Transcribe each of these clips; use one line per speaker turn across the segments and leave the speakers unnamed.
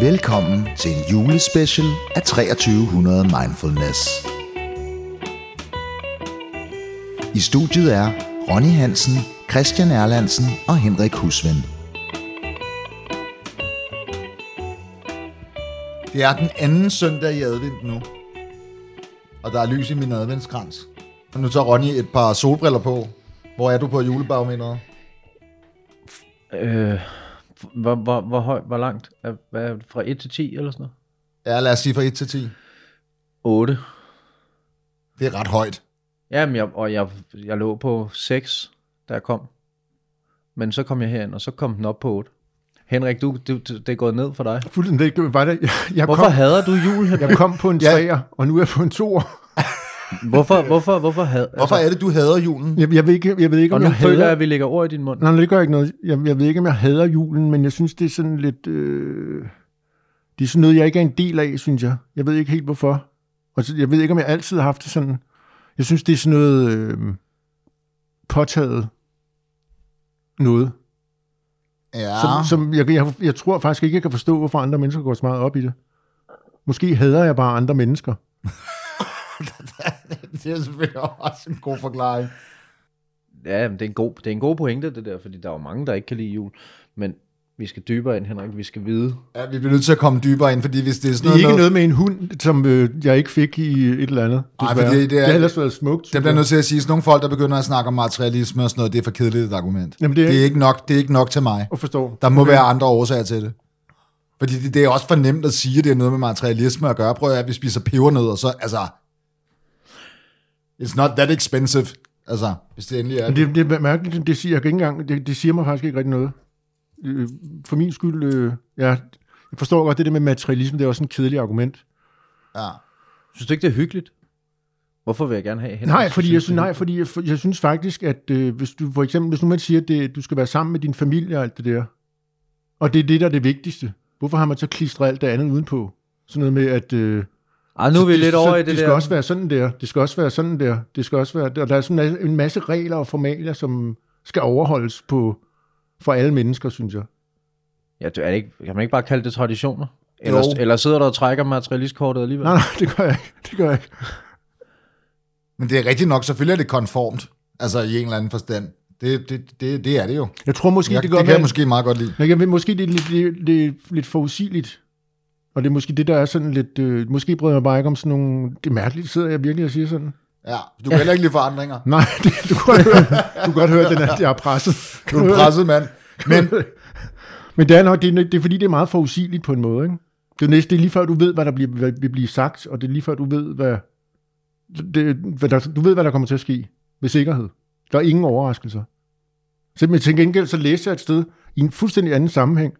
Velkommen til en julespecial af 2300 Mindfulness. I studiet er Ronny Hansen, Christian Erlandsen og Henrik Husven. Det er den anden søndag i advent nu. Og der er lys i min adventskrans. Og nu tager Ronny et par solbriller på. Hvor er du på julebarometeret?
Øh, hvor, hvor, hvor, høj, hvor langt? Er, hvad fra 1 til 10 eller sådan noget?
Ja, lad os sige fra 1 til 10.
8.
Det er ret højt.
Jamen, jeg, og jeg, jeg lå på 6, da jeg kom. Men så kom jeg herind, og så kom den op på 8. Henrik, du, du, det er gået ned for dig.
Fuldstændig, det var det. Jeg, jeg
Hvorfor
kom,
hader du jul, Henrik?
jeg kom på en
Ja.
træer, og nu er jeg på en toer.
Hvorfor, hvorfor, hvorfor had,
Hvorfor er det, du hader julen?
Jeg, jeg, ved ikke, jeg ved ikke,
Og
om
nu
jeg
føler jeg, at vi lægger ord i din mund.
Nej, det gør ikke noget. Jeg, jeg ved ikke, om jeg hader julen, men jeg synes, det er sådan lidt... Øh... Det er sådan noget, jeg ikke er en del af, synes jeg. Jeg ved ikke helt, hvorfor. Og så, jeg ved ikke, om jeg altid har haft det sådan... Jeg synes, det er sådan noget øh... påtaget noget.
Ja.
Som, som jeg, jeg, jeg tror faktisk ikke, jeg kan forstå, hvorfor andre mennesker går så meget op i det. Måske hader jeg bare andre mennesker.
det er selvfølgelig også en god forklaring.
Ja, men det er, en god, det er en god pointe, det der, fordi der er jo mange, der ikke kan lide jul. Men vi skal dybere ind, Henrik. Vi skal vide.
Ja, vi bliver nødt til at komme dybere ind, fordi hvis det er sådan
Det er
noget,
ikke noget med en hund, som øh, jeg ikke fik i et eller andet.
Ej,
desværre.
fordi det er-
det har ellers været smukt.
Det bliver nødt til at sige, sådan nogle folk, der begynder at snakke om materialisme og sådan noget, det er for kedeligt et argument.
Jamen, det er
det, er
ikke-
nok, det er ikke nok til mig.
at forstå.
Der må være andre årsager til det. Fordi det, det er også for nemt at sige, at det er noget med materialisme at gøre. Prøv at, at vi spiser pebernødder, så altså... It's not that expensive. Altså, hvis det endelig er.
Men det, det er mærkeligt, det siger jeg ikke engang. Det, det siger mig faktisk ikke rigtig noget. Øh, For min skyld, øh, ja, jeg forstår godt det der med materialisme, det er også en kedelig argument.
Ja.
Synes du ikke, det er hyggeligt? Hvorfor vil jeg gerne have?
Nej, fordi jeg,
synes,
synes, nej, fordi jeg, jeg synes faktisk, at øh, hvis du for eksempel, hvis nu man siger, at det, du skal være sammen med din familie og alt det der, og det er det, der er det vigtigste, hvorfor har man så klistret alt det andet udenpå? Sådan noget med, at... Øh,
Ej, nu er vi
det,
lidt
så,
over i det,
det skal
der.
også være sådan der, det skal også være sådan der, det skal også være, og der er sådan en- masse regler og formalier, som skal overholdes på, for alle mennesker, synes jeg.
Ja, det er det ikke, kan man ikke bare kalde det traditioner? Eller,
Jo.
eller sidder der og trækker materialistkortet alligevel?
Nej, nej, det gør jeg ikke. Det gør jeg ikke.
Men det er rigtigt nok, selvfølgelig er det konformt. Altså i en eller anden forstand. Det, det, det, det er det jo.
Jeg tror måske,
Jeg,
det
det, kan jeg måske meget godt lide.
Men jeg ved, måske det er lidt, lidt, lidt, lidt forudsigeligt. Og det er måske det, der er sådan lidt... Øh, måske bryder jeg bare ikke om sådan nogle... Det er mærkeligt, sidder jeg virkelig og siger sådan.
Ja, du kan heller ikke lide forandringer.
Nej, det, du, kan godt høre, du kan godt høre, den er, jeg er presset.
Du er presset mand. Men
Men det er nok, det er, det er fordi, det er meget forudsigeligt på en måde, ikke? Det er, næsten, det er lige før, du ved, hvad der bliver, hvad, vil blive sagt, og det er lige før, du ved, hvad, det, hvad der, du ved, hvad der kommer til at ske med sikkerhed. Der er ingen overraskelser. Så, men til gengæld, så læste jeg et sted, i en fuldstændig anden sammenhæng,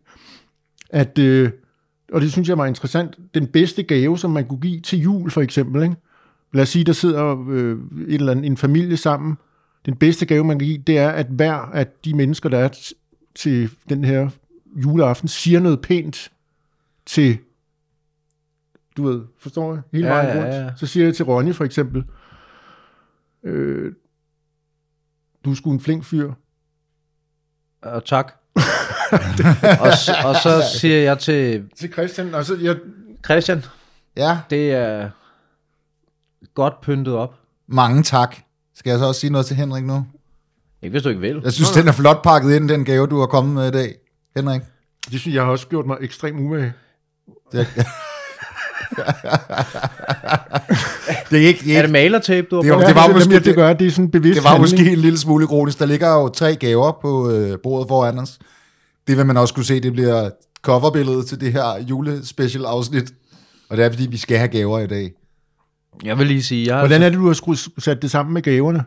at, øh, og det synes jeg var interessant, den bedste gave, som man kunne give til jul, for eksempel, ikke? lad os sige, der sidder øh, et eller andet, en familie sammen, den bedste gave, man kan give, det er, at hver af de mennesker, der er til den her juleaften, siger noget pænt til, du ved, forstår jeg, hele
Ja,
vejen
ja,
rundt.
ja.
Så siger jeg til Ronny for eksempel, øh, du er sgu en flink fyr.
Og tak. og, og så siger jeg til
Til Christian, altså jeg,
Christian,
ja,
det er godt pyntet op.
mange tak. Skal jeg så også sige noget til Henrik nu?
Ikke hvis du ikke vil.
Jeg synes, den er flot pakket ind, den gave, du har kommet med i dag. Henrik.
det synes jeg har også gjort mig ekstremt umage.
Det, det er ikke... Det er
Er det malertape, du har
Det jo- det var
det,
måske-
det, det gør, det er sådan en bevidst
det var
handling.
måske en lille smule ironisk. Der ligger jo tre gaver på øh, bordet foran os. Det vil man også kunne se, det bliver coverbilledet til det her julespecial afsnit. Og det er, fordi vi skal have gaver i dag.
Jeg vil lige sige, jeg
Hvordan er det, du har skruet, sat det sammen med gaverne?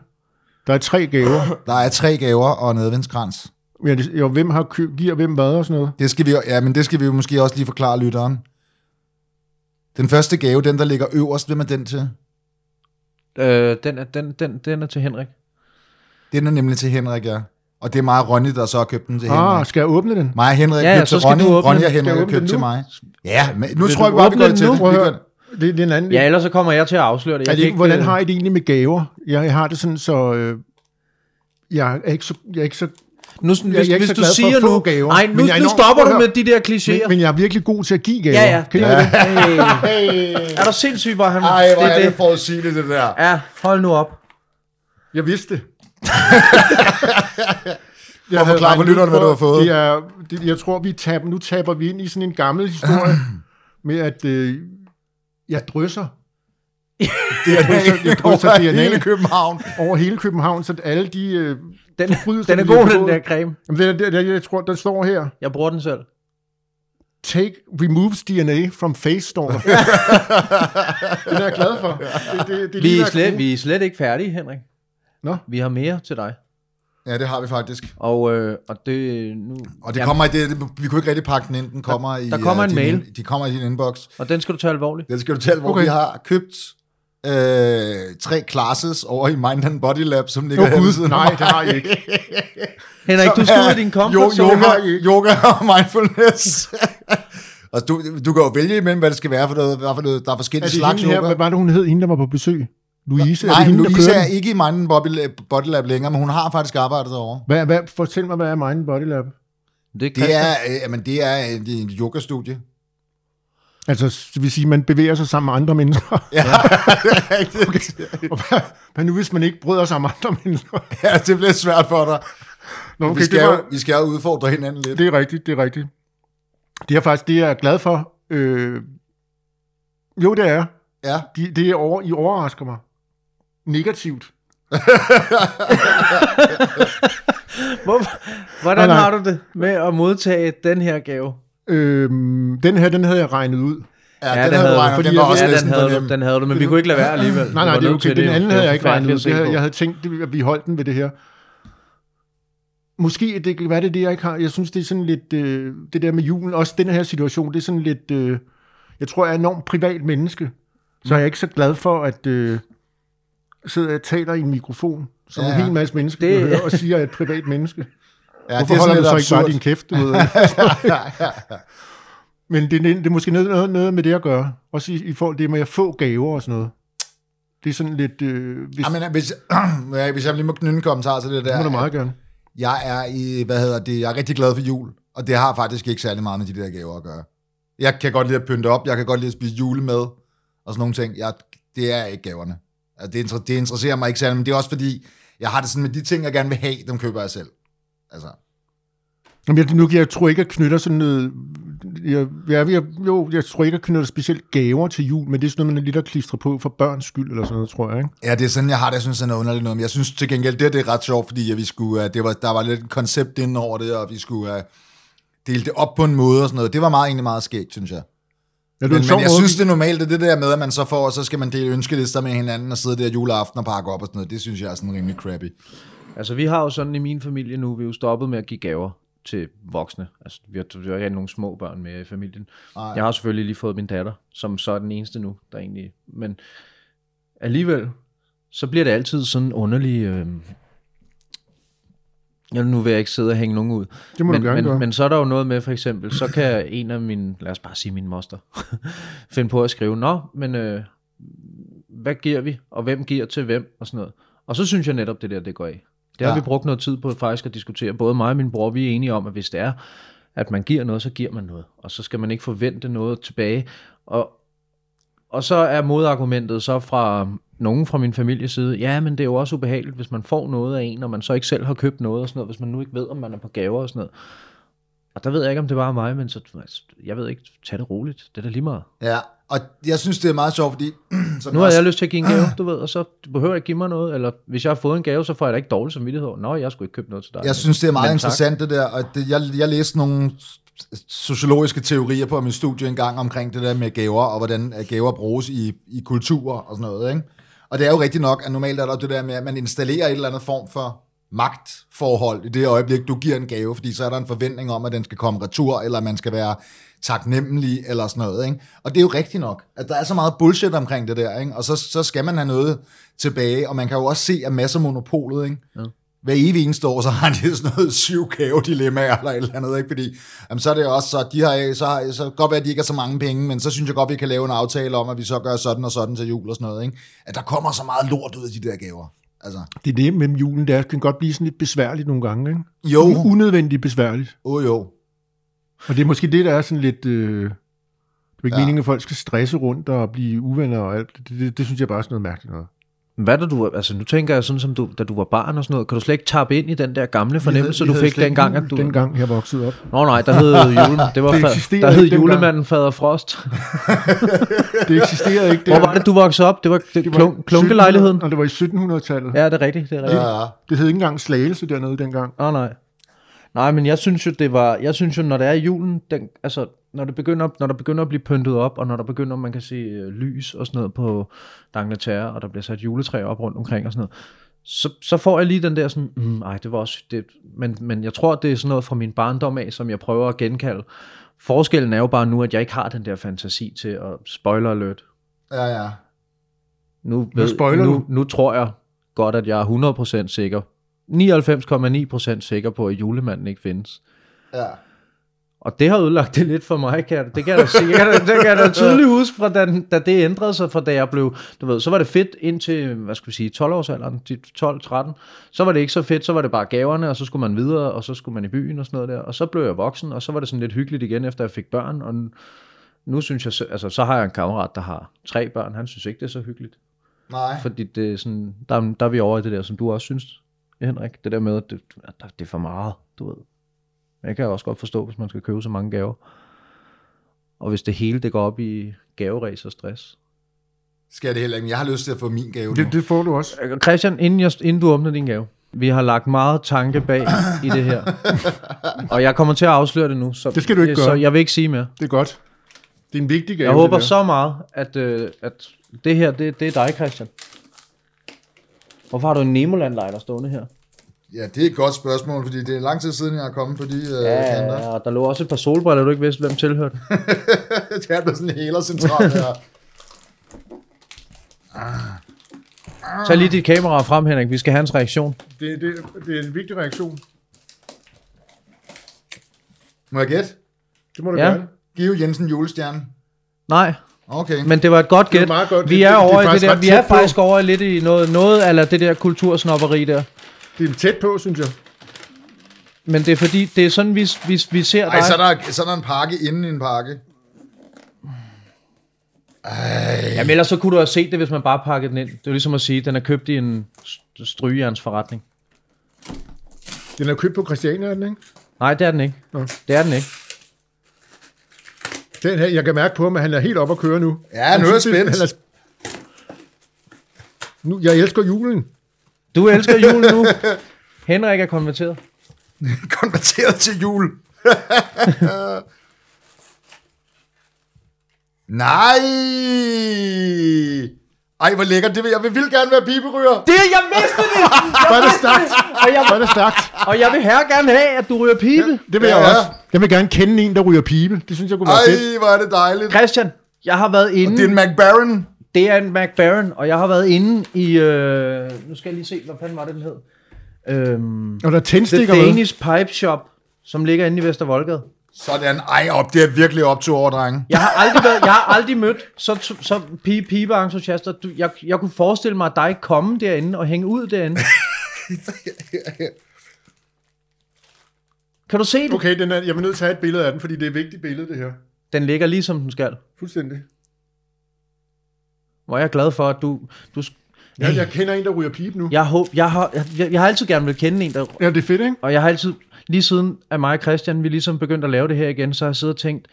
Der er tre gaver.
Der er tre gaver og en adventskrans.
Ja, det, jo, hvem har kø, giver hvem hvad og sådan noget?
Det skal vi, jo- ja, men det skal vi jo måske også lige forklare lytteren. Den første gave, den der ligger øverst, hvem er den til?
øh, den, er, den, den, den er til Henrik.
Den er nemlig til Henrik, ja. Og det er mig og Ronny, der så har købt den til Henrik.
Ah, skal jeg åbne den?
Mig og Henrik
Ja,
ja,
ja,
til Ronny. Ronny og
jeg
Henrik har
åbne
købt
den
til mig. Ja, men nu
Vil
tror jeg bare, vi går til
nu?
det.
Prøv Det, det er en anden.
Ja, ellers så kommer jeg til at afsløre det. Jeg kan
det ikke, hvordan
øh,
har I det egentlig med gaver? Jeg, jeg har det sådan, så... Øh, jeg er ikke så... Jeg er ikke så
Nu,
jeg er
hvis,
ikke
hvis
så
du siger nu,
gaver,
nej,
men
nu,
jeg er
nu stopper du med de der klichéer.
Men, men jeg er virkelig god til at give gaver.
Ja, ja.
Kender du det?
Hey. Er du sindssyg, hvor han...
Ej, hvor
det,
er
det.
det forudsigeligt, det der.
Ja, hold nu op.
Jeg vidste det.
Prøv at forklare for lytterne, hvad du har fået.
Det er, det, jeg tror, vi taber, nu taber vi ind i sådan en gammel historie med, at øh, jeg drysser
Det er
drysser- jeg drysser
over
DNA.
hele København.
over hele København, så alle de øh,
Den, den er god, den der creme.
Jamen, det, er- det, er- jeg tror, den står her.
Jeg bruger den selv.
Take, removes DNA from face store. det er jeg glad for. Det, det, det
Vi er, slet, vi er slet ikke færdige, Henrik.
Nå.
Vi har mere til dig.
Ja, det har vi faktisk.
Og, øh, og det nu...
Og det kommer i det, vi kunne ikke rigtig pakke den ind. Den kommer i,
der kommer
øh,
en
din,
mail.
De kommer i din inbox.
Og den skal du tage alvorligt.
Den skal du tælle, hvor
Okay.
vi har købt øh, tre classes over i Mind and Body Lab, som ligger ved
gud, nej, det har I ikke.
Henrik, du skal ud af din comfort zone.
yoga, yoga og mindfulness. og du, du kan jo vælge imellem, hvad det skal være for noget. Hvad for noget der er
Er
forskellige
det
slags
hende her,
yoga.
hvad var det, hun hed, hende, der var på besøg? Louise? er
Nej,
det hende, der
Louise
kører
er
den?
ikke i Mind Body Lab, Body Lab længere, men hun har faktisk arbejdet derovre.
Hvad, hvad, fortæl mig, hvad er Mind Body Lab?
Det,
Det er, øh, jamen, det er et, et yogastudie.
Altså, det vil sige, at man bevæger sig sammen med andre mennesker.
Ja, det er rigtigt.
Og hvad, hvad nu, hvis man ikke bryder sig om andre mennesker?
Ja, det bliver svært for dig.
Nå,
Okay,
okay,
vi, skal
det,
jo,
var,
vi skal jo udfordre hinanden lidt.
det er rigtigt, det er rigtigt. Det er faktisk det, jeg er glad for. Øh, jo, det er.
Ja.
De, det er over, I overrasker mig. Negativt.
Hvor, hvordan
Nej, nej.
har du det med at modtage den her gave?
Øhm, den her, den havde jeg regnet ud.
Ja, den havde du regnet,
fordi
den var også
ja, den havde, du, den havde du, men vi kunne ikke lade være alligevel.
Nej, nej, det er okay. Den anden
Det
havde jeg ikke regnet ud. Det havde, jeg havde tænkt, at vi holdt den ved det her. Måske det kan være det, det jeg ikke har. Jeg synes, det er sådan lidt, øh, det der med julen, også den her situation, det er sådan lidt, øh, jeg tror, jeg er enormt privat menneske, så jeg er ikke så glad for, at øh, sidder jeg taler i en mikrofon, som
Ja,
en hel masse mennesker
Det-
det... høre, og siger, at jeg er et privat menneske.
Ja,
Hvorfor holder du så ikke bare din kæft, du ved? Men det, det, det er måske noget, noget, med det at gøre. Også i, i forhold til det med at få gaver og sådan noget. Det er sådan lidt... Øh, hvis,
Ja, men hvis, ja, hvis jeg lige må knytte en kommentar til det
det må
der.
du meget gerne.
Jeg er, i, hvad hedder det, jeg er rigtig glad for jul, og det har faktisk ikke særlig meget med de der gaver at gøre. Jeg kan godt lide at pynte op, jeg kan godt lide at spise julemad, og sådan nogle ting. Jeg, det er ikke gaverne. Det, det interesserer mig ikke særlig, men det er også fordi, jeg har det sådan med de ting, jeg gerne vil have, dem køber jeg selv. Altså,
Jamen, jeg, nu, jeg tror ikke, jeg knytter sådan noget... Jeg, jeg, jeg, jo, jeg tror ikke, jeg knytter specielt gaver til jul, men det er sådan noget, man er lidt at klistre på for børns skyld, eller sådan noget, tror jeg. Ikke?
Ja, det er sådan, jeg har det. Jeg synes, det er noget underligt noget. Men jeg synes til gengæld, det, det er ret sjovt, fordi vi skulle, uh, det var, der var lidt et koncept inden over det, og vi skulle uh, dele det op på en måde og sådan noget. Det var meget, egentlig meget skægt, synes jeg.
Ja, det
Men,
er
men jeg
måde.
synes, det er normalt, at det der med, at man så får, og så skal man dele ønskelister med hinanden og sidde der juleaften og pakke op og sådan noget. Det synes jeg er sådan rimelig crappy.
Altså, vi har jo sådan i min familie nu, vi er jo stoppet med at give gaver til voksne. Altså, vi har, vi har ikke nogle små børn med i familien.
Ej.
Jeg har selvfølgelig lige fået min datter, som så er den eneste nu, der egentlig... Men alligevel, så bliver det altid sådan underlig... Øh... Ja, nu vil jeg ikke sidde og hænge nogen ud.
Det må
men,
du gerne
men,
gøre.
men så er der jo noget med, for eksempel, så kan en af mine, lad os bare sige min moster, finde på at skrive, Nå, men øh, hvad giver vi, og hvem giver til hvem, og sådan noget. Og så synes jeg netop, det der, det går af. Det har
Ja.
vi brugt noget tid på faktisk at diskutere. Både mig og min bror, vi er enige om, at hvis det er, at man giver noget, så giver man noget. Og så skal man ikke forvente noget tilbage. Og, og så er modargumentet så fra nogen fra min families side, ja, men det er jo også ubehageligt, hvis man får noget af en, og man så ikke selv har købt noget og sådan noget, hvis man nu ikke ved, om man er på gaver og sådan noget. Og der ved jeg ikke, om det var mig, men så, altså, jeg ved ikke, tag det roligt. Det er da lige meget.
Ja, og jeg synes, det er meget sjovt, fordi... som
Nu har
også-
jeg lyst til at give en gave, du ved, og så du behøver ikke give mig noget, eller hvis jeg har fået en gave, så får jeg da ikke dårlig samvittighed. Nå, jeg skulle ikke købe noget til dig.
Jeg synes, det er meget
Men tak.
interessant, det der. Og det, jeg, jeg læste nogle sociologiske teorier på min studie engang omkring det der med gaver, og hvordan gaver bruges i, i kulturer og sådan noget. Ikke? Og det er jo rigtigt nok, at normalt er der det der med, at man installerer et eller andet form for magtforhold i det øjeblik, du giver en gave, fordi så er der en forventning om, at den skal komme retur, eller man skal være taknemmelig, eller sådan noget. Ikke? Og det er jo rigtigt nok, at der er så meget bullshit omkring det der, ikke? og så, så skal man have noget tilbage, og man kan jo også se, at masser monopolet, ikke?
Ja
hver evig eneste år, så har de sådan noget syv gavedilemmaer eller et eller andet, ikke? fordi jamen, så er det også, så de har, så, har, så godt være, at de ikke har så mange penge, men så synes jeg godt, vi kan lave en aftale om, at vi så gør sådan og sådan til jul og sådan noget, ikke? at der kommer så meget lort ud af de der gaver. Altså,
Det er det med julen, det er, kan godt blive sådan lidt besværligt nogle gange, ikke?
jo,
Un- Unødvendigt besværligt.
oh, jo.
Og det er måske det, der er sådan lidt... Øh, det er ikke
Ja.
meningen, at folk skal stresse rundt og blive uvenner og alt. Det, det, det synes jeg bare er sådan noget mærkeligt noget.
Hvad da du, altså nu tænker jeg sådan som du, da du var barn og sådan noget, kan du slet ikke tappe ind i den der gamle fornemmelse,
Vi
du
havde
fik dengang, at du...
jul Dengang jeg voksede op.
Nå nej, der hed julen, det var
Det
fa- der hed julemanden Fader Frost.
Det eksisterer ikke.
Hvor var det, du voksede op? Det var, det,
Det
var klunk, klunkelejligheden?
Og det var i 1700-tallet.
Ja, det er rigtigt, det er rigtigt.
Ja, ja.
Det hed ikke engang slagelse dernede dengang.
Åh oh, nej. Nej, men jeg synes jo, det var, jeg synes jo, når det er julen, den, altså, når, det begynder, når der begynder at blive pyntet op, og når der begynder, man kan se øh, lys og sådan noget på D'Angleterre, og der bliver sat juletræ op rundt omkring og sådan noget, så, så får jeg lige den der sådan, mm, ej, det var også, det, men, men jeg tror, det er sådan noget fra min barndom af, som jeg prøver at genkalde. Forskellen er jo bare nu, at jeg ikke har den der fantasi til at spoiler alert.
ja, ja.
Nu,
Hvad spoiler
nu, nu tror jeg godt, at jeg er 100% sikker. 99,9% sikker på, at julemanden ikke findes.
ja.
Og det har ødelagt det lidt for mig, kan jeg, det kan jeg da sige. Jeg kan da, det kan jeg da tydeligt huske, fra da, da det ændrede sig, fra da jeg blev, du ved, så var det fedt indtil, hvad skal vi sige, 12-årsalderen, de 12-13. Så var det ikke så fedt, så var det bare gaverne, og så skulle man videre, og så skulle man i byen og sådan noget der. Og så blev jeg voksen, og så var det sådan lidt hyggeligt igen, efter jeg fik børn. Og nu, nu synes jeg, så- altså så har jeg en kammerat, der har tre børn, han synes ikke, det er så hyggeligt.
Nej.
Fordi det er sådan, der, der er vi over i det der, som du også synes, Henrik. Det der med, at det, at det er for meget, du ved. Men jeg kan også godt forstå, hvis man skal købe så mange gaver. Og hvis det hele det går op i gaveræs og stress.
Skal det heller ikke, men jeg har lyst til at få min gave nu.
Det, det får du også.
Øh, Christian, inden, jeg, inden du åbner din gave. Vi har lagt meget tanke bag i det her. Og jeg kommer til at afsløre det nu. Så,
Det skal du ikke
Så
gøre.
jeg vil ikke sige mere.
Det er godt. Det er en vigtig gave.
Jeg håber så meget, at, øh, at det her, det, det er dig, Christian. Hvorfor har du en Nemoland-lighter stående her?
Ja, det er et godt spørgsmål, fordi det er lang tid siden, jeg er kommet på de øh,
Ja,
kanter.
ja, og der lå også et par solbriller, du ikke vidste, hvem tilhørte.
det er blevet sådan en hælercentral her.
Tag lige dit kamera frem, Henrik. Vi skal have hans reaktion.
Det, det, det er en vigtig reaktion.
Må jeg gætte?
Det må du
Ja.
gerne.
Give Jensen julestjerne.
Nej,
Okay.
men det var et godt
Det var
gæt.
meget godt.
Vi
Det-
er
det- det er
over i det
faktisk
der. Vi er
tæt på.
faktisk over i lidt i noget, noget eller det der kultursnopperi der.
Det er tæt på, synes jeg.
Men det er fordi, det er sådan, vi, vi, vi ser dig.
Ej, så er, der, så er der en pakke inden i en pakke.
Jamen ellers så kunne du have set det, hvis man bare pakkede den ind. Det er jo ligesom at sige, at den er købt i en st- strygejernsforretning.
Den er købt på Christiania, er den ikke?
Nej, det er den ikke.
Nå.
Det er den ikke.
Den her, jeg kan mærke på ham, at han er helt op at køre nu.
Ja,
Han
nu er jeg spændt.
Nu, jeg elsker julen.
Du elsker julen nu. Henrik er konverteret.
Konverteret til jul. Nej! Ej, hvor lækkert. Det vil, jeg vil vildt gerne være piberyger.
Det, jeg vidste det!
Hvor er det stærkt.
Og jeg,
Hvor er det stærkt.
og jeg vil her gerne have, at du ryger pibe.
Det vil
Ja,
jeg
ja.
også. Jeg vil gerne kende en, der ryger pibe. Det synes jeg kunne være fedt.
Ej, hvor er det dejligt.
Christian, jeg har været inde...
Det er en McBaron.
Det er en McBaron, og jeg har været inde i... Øh, nu skal jeg lige se, hvad fanden var det, den hed? Øhm,
Og der er
The
tændstikker med.
Danish Pipe Shop, som ligger inde i Vestervoldgade.
Sådan. Ej, op. Det er virkelig op til over, drenge.
Jeg har aldrig, været, jeg har aldrig mødt så, så pibe, pibe-entusiaster. Du, jeg, jeg kunne forestille mig, at dig komme derinde og hænge ud derinde. Kan du se det?
Okay, den er, jeg er nødt til at have et billede af den, fordi det er et vigtigt billede, det her.
Den ligger lige som den skal.
Fuldstændig.
Hvor jeg er glad for, at du... du
Jeg, jeg kender en, der ryger pibe nu.
jeg, håb, jeg, har, jeg, jeg har altid gerne vil kende en, der
Ja, det er fedt, ikke?
Og jeg har altid, lige siden at mig og Christian, vi ligesom begyndte at lave det her igen, så har jeg siddet og tænkt,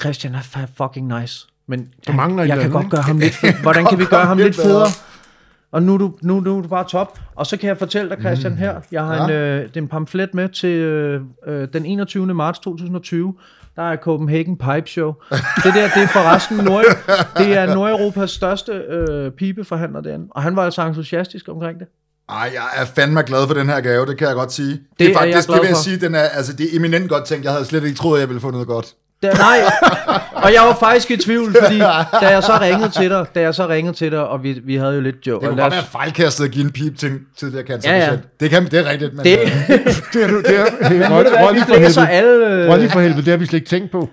Christian er fucking nice. Men
Der mangler
jeg
eller
kan
andet,
godt gøre ham lidt fed. Hvordan kan vi gøre ham lidt federe? Og nu er, du, nu, nu er du bare top. Og så kan jeg fortælle dig, Christian, her. Jeg har
Ja.
en, øh, det er en pamflet med til øh, øh, den 21. marts 2020. Der er Copenhagen Pipe Show. Det der, det er forresten Nord, det er Nordeuropas største øh, pibeforhandler derinde. Og han var altså entusiastisk omkring det.
Ej, jeg er fandme glad for den her gave, det kan jeg godt sige. Det,
er
er
jeg
faktisk,
glad
det vil jeg
for.
sige, den er, altså, det er eminent godt tænkt. Jeg havde slet ikke troet, jeg ville få noget godt.
Da, nej, og jeg var faktisk i tvivl, fordi da jeg så ringede til dig, da jeg så ringede til dig, og vi, vi havde jo lidt joke.
Det kunne godt
os-
være fejlkastet at give en pip til tidligere cancer.
Ja, ja.
Det, kan, det er rigtigt, men
det,
øh,
Det er du, det er, Ronny, for helvede.
alle...
Ronny for helvede, det har vi slet ikke tænkt på.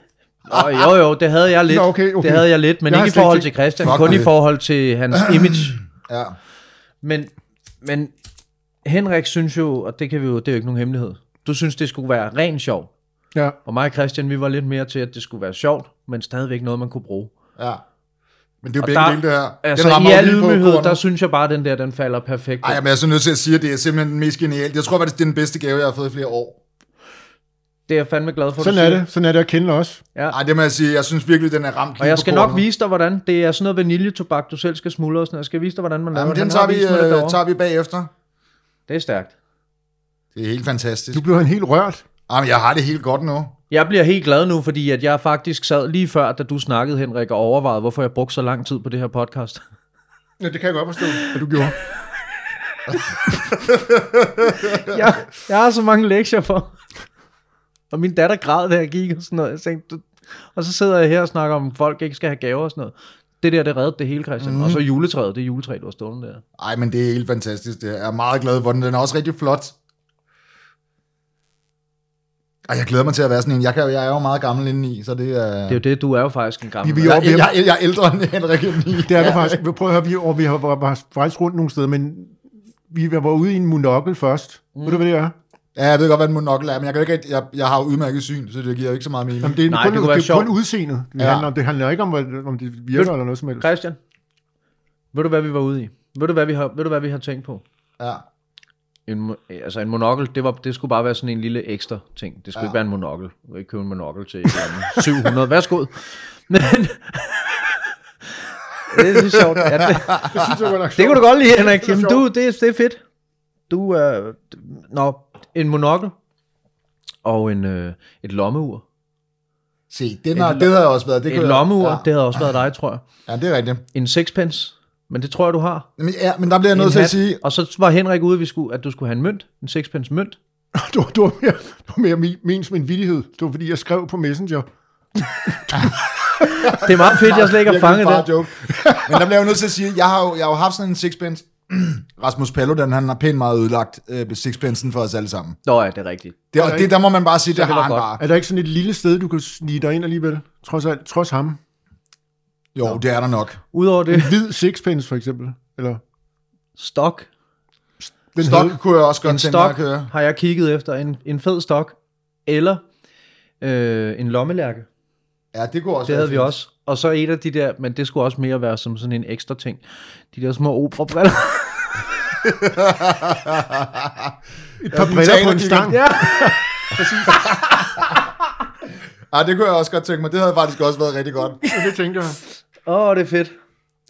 Åh, jo, jo, det havde jeg lidt.
Nå, okay, okay.
Det havde jeg lidt, men
Jeg
ikke i forhold til Christian,
Fuck
kun i
det.
forhold til hans image.
ja.
Men Men Henrik synes jo, og det, kan vi jo, det er jo ikke nogen hemmelighed, du synes, det skulle være ren sjov.
Ja.
Og mig og Christian, vi var lidt mere til, at det skulle være sjovt, men stadigvæk noget, man kunne bruge.
Ja. Men det er jo begge
der-
dele, det her.
Altså
Den
i
rammer jo
al ydmyghed, der synes jeg bare, at den der, den falder perfekt.
Ej, men jeg er så nødt til at sige, at det er simpelthen den mest genialt. Jeg tror faktisk, det er den bedste gave, jeg har fået i flere år.
Det er jeg fandme glad for,
Sådan er det. Sådan er det at kende os.
Ja.
Ej, det må jeg sige. Jeg synes virkelig, den er ramt lige
Og jeg skal nok vise dig, hvordan. Det er sådan noget vaniljetobak, du selv skal smuldre og sådan noget. Jeg skal vise dig, hvordan man laver
Jamen,
det.
den tager vi, øh, tager vi bagefter.
Det er stærkt.
Det er helt fantastisk.
Du blev en helt rørt.
Jamen, jeg har det helt godt nu.
Jeg bliver helt glad nu, fordi at jeg faktisk sad lige før, da du snakkede, Henrik, og overvejede, hvorfor jeg brugte så lang tid på det her podcast.
Ja, det kan jeg godt forstå, at du gjorde.
jeg, jeg har så mange lektier for. Og min datter græd, da jeg gik og sådan noget. Jeg tænkte, du... Og så sidder jeg her og snakker om, at folk ikke skal have gaver og sådan noget. Det der, det reddede det hele, Christian. Mm. Og så juletræet, det juletræ, du har stående der.
Ej, men det er helt fantastisk. Det er. Jeg er meget glad for den. Den er også rigtig flot. Ej, jeg glæder mig til at være sådan en. Jeg, kan, jeg er jo meget gammel indeni, så det er...
Det er jo det, du er jo faktisk en gammel.
Vi- vi-
jeg, jeg, jeg, jeg er ældre end Henrik indeni.
Det er det faktisk. Prøv at høre, vi, og vi har, var, var faktisk rundt nogle steder, men vi var ude i en monokkel først. Mm. Ved du, hvad det er?
Ja, jeg ved godt, hvad en monokkel er, men jeg, kan ikke, jeg, jeg har jo udmærket syn, så det giver jo ikke så meget mening.
Jamen, det er
Nej,
kun,
det kunne være
det er kun
sjovt.
udseendet. Det,
Ja.
handler om, det handler ikke om, hvad- om det virker eller noget som helst.
Christian, ved du, hvad vi var ude i? Ved du, hvad vi har, ved du, hvad vi har tænkt på?
Ja.
En, mo- altså en monokkel, det, var, det skulle bare være sådan en lille ekstra ting. Det skulle
Ja.
ikke være en monokkel. Du ikke købe en monokkel til et eller andet 700. Værsgo. Men... det er så sjovt. Ja, det,
Det synes jeg
det kunne du godt lide, Henrik.
Det er
Jamen, du, det, er- det er fedt. Du er... Øh, nå, en monokkel og en, øh, et lommeur.
Se, den har, det havde også været. Det
Et lommeur,
ja.
det havde også været dig, tror jeg.
Ja, det er rigtigt.
En sixpence, men det tror jeg, du har.
Men, ja, men der bliver jeg nødt til at sige,
Og så var Henrik ude, vi skulle, at du skulle have en mønt. En sixpence mønt.
Du, du, var mere, du var mere min, min vittighed. Det var fordi, jeg skrev på Messenger.
Det er meget fedt, jeg slet ikke har fanget det.
joke. Men der bliver jeg jo nødt til at sige, jeg har jo, jeg har jo haft sådan en sixpence. Rasmus Paludan, han har pænt meget ødelagt øh, sixpensen for os alle sammen.
Nå ja, det er rigtigt.
Det, og det, der må man bare sige, det,
det
har han
godt.
bare.
Er der ikke sådan et lille sted, du kan snige dig ind alligevel? Trods, alt, trods ham.
Jo, det er der nok.
Udover det,
Hvid sixpence, for eksempel. Eller,
stok.
den
Stok
havde-
kunne jeg også godt
En
tænke mig at
stok har jeg kigget efter. En, en fed stok. Eller øh, en lommelærke.
Ja, det kunne også
Det havde vi
fint.
også. Og så et af de der, men det skulle også mere være som sådan en ekstra ting. De der små operabriller.
et par briller på en stang.
ja.
Ja, det kunne jeg også godt tænke mig. Det havde faktisk også været rigtig godt.
Det tænker jeg.
Åh, oh, det er fedt.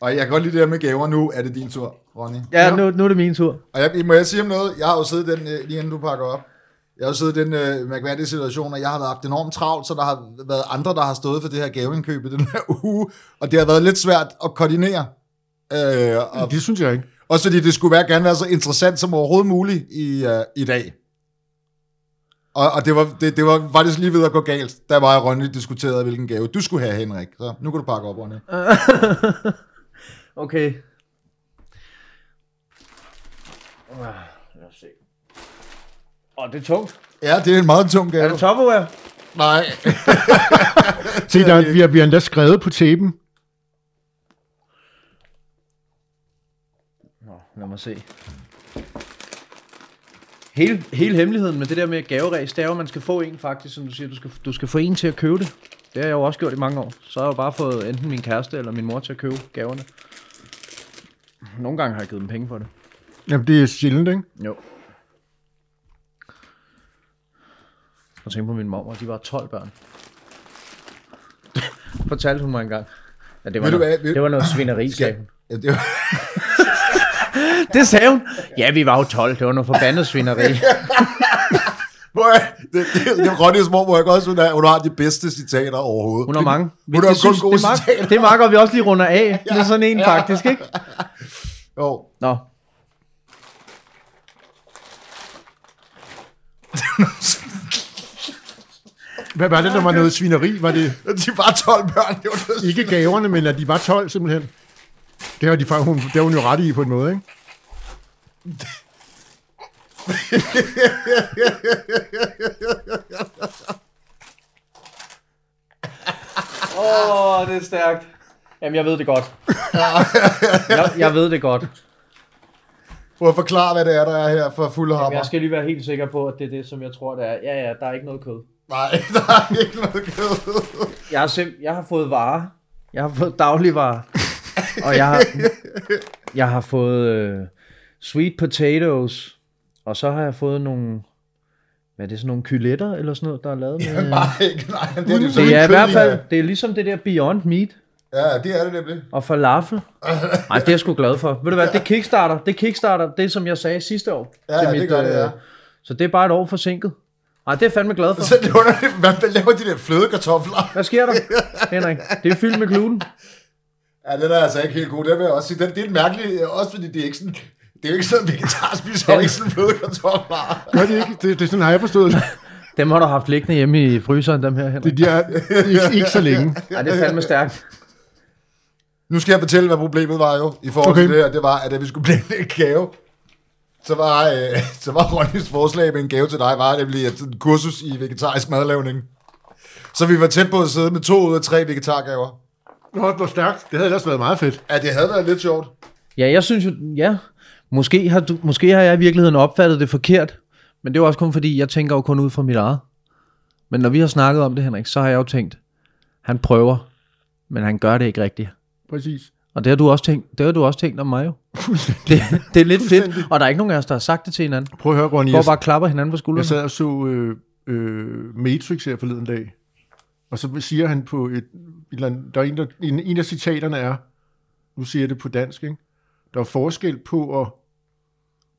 Og jeg kan godt lide det her med gaver. Nu er det din tur, Ronny.
Ja, nu, nu er det min tur.
Og jeg, må jeg sige om noget? Jeg har jo siddet den, øh, lige inden du pakker op. Jeg har jo siddet i den øh, mærkværdige situation, at jeg har haft enormt travlt, så der har været andre, der har stået for det her gaveindkøb i den her uge, og det har været lidt svært at koordinere. Øh, og,
Det synes jeg ikke.
også fordi det skulle være, gerne være så interessant som overhovedet muligt i, øh, i dag. Og, og det, var, det, det var faktisk lige ved at gå galt, da var og Ronny diskuterede, hvilken gave du skulle have, Henrik. Så nu kan du pakke op, Ronny.
Okay. Ah, Lad os se. Åh, det er tungt.
Ja, det er en meget tung gave.
Er det Tupperware?
Nej.
Se, der, vi, har, vi har endda skrevet på tæben.
Nå, lad mig se. Hele, hele hemmeligheden med det der med gaveræs, det er jo, at man skal få en faktisk, som du siger, du skal, du skal få en til at købe det. Det har jeg jo også gjort i mange år. Så har jeg jo bare fået enten min kæreste eller min mor til at købe gaverne. Nogle gange har jeg givet dem penge for det.
Jamen, det er sjældent, ikke?
Jo. Og tænk på min mor, de var 12 børn. Fortalte hun mig engang. Ja, det, var
Ved du
noget,
hvad,
det var noget svineri, sagde hun.
Ja, det var,
Det sagde hun. Ja, vi var jo 12. Det var noget forbandet svineri.
Hvor er, det, det, det er Ronnys mor, hvor jeg godt synes, at hun har de bedste citater overhovedet.
Hun har mange.
Hun har
Det
kun
synes-
gode
det er meget-
citater.
Det er godt, vi også lige runder af med sådan en faktisk, ikke?
Jo.
Nå.
Hvad var det, der var noget svineri? Var det
De var 12 børn. Det var noget.
ikke gaverne, men at de var 12 simpelthen? Det har, de, faktisk- hun, det har hun jo ret i på en måde, ikke?
Åh, oh, det er stærkt. Jamen, jeg ved det godt. jeg, jeg ved det godt.
Prøv at forklare, hvad det er, der er her for fulde
Jamen,
hammer.
jeg skal lige være helt sikker på, at det er det, som jeg tror, det er. Ja, ja, der er ikke noget kød.
Nej, der er ikke noget kød.
Jeg har, sim- jeg har fået varer. Jeg har fået dagligvarer. og jeg har, jeg har fået øh, sweet potatoes. Og så har jeg fået nogle... Hvad er det, sådan nogle kyletter eller sådan noget, der er lavet med...
Nej, ikke, nej, det er, det,
det er i hvert fald, det er ligesom det der Beyond Meat
Ja, det er det nemlig.
og falafel. Nej, det er jeg sgu glad for. Ved du hvad, det kickstarter, det kickstarter, det som jeg sagde sidste år.
Ja,
til
ja, det gør det, ja.
øh, Så det er bare et år forsinket. Nej, det er fandme glad for.
Så det er underligt, hvad laver de der flødekartofler?
Hvad sker der, Henrik? Det er fyldt med gluten.
Ja, den er altså ikke helt god, det vil jeg også sige. Den, det er et mærkeligt, også fordi det er ikke sådan, det er jo ikke sådan, at vegetar spiser jo ikke sådan flødekartofler.
Gør det ikke? Det, det er sådan, har jeg forstået det.
Dem har du haft liggende hjemme i fryseren, dem her, Henrik.
Det de er ikke, ikke så længe.
Ja, det er fandme stærkt.
Nu skal jeg fortælle, hvad problemet var jo, i forhold okay. Til det her. Det var, at da vi skulle planlægge en gave, så var, øh, så var Ronnys forslag med en gave til dig, var nemlig et et kursus i vegetarisk madlavning. Så vi var tæt på at sidde med to ud af tre vegetargaver.
Nå, hvor stærkt. Det havde ellers været meget fedt.
Ja, det havde været lidt sjovt.
Ja, jeg synes jo, ja, måske har, du, måske har jeg i virkeligheden opfattet det forkert, men det er jo også kun fordi, jeg tænker jo kun ud fra mit eget. Men når vi har snakket om det, Henrik, så har jeg jo tænkt, han prøver, men han gør det ikke rigtigt.
Præcis.
Og det har du også tænkt, det har du også tænkt om mig jo. Det, det er lidt fedt, og der er ikke nogen af os, der har sagt det til hinanden.
Prøv at høre, Ronny.
Går
Jeg,
bare og klapper hinanden på
jeg
skuldrene.
sad og så øh, øh, Matrix her forleden dag. Og så siger han på et, et eller andet, der er en, der, en, en af citaterne er, nu siger jeg det på dansk, ikke? der er forskel på at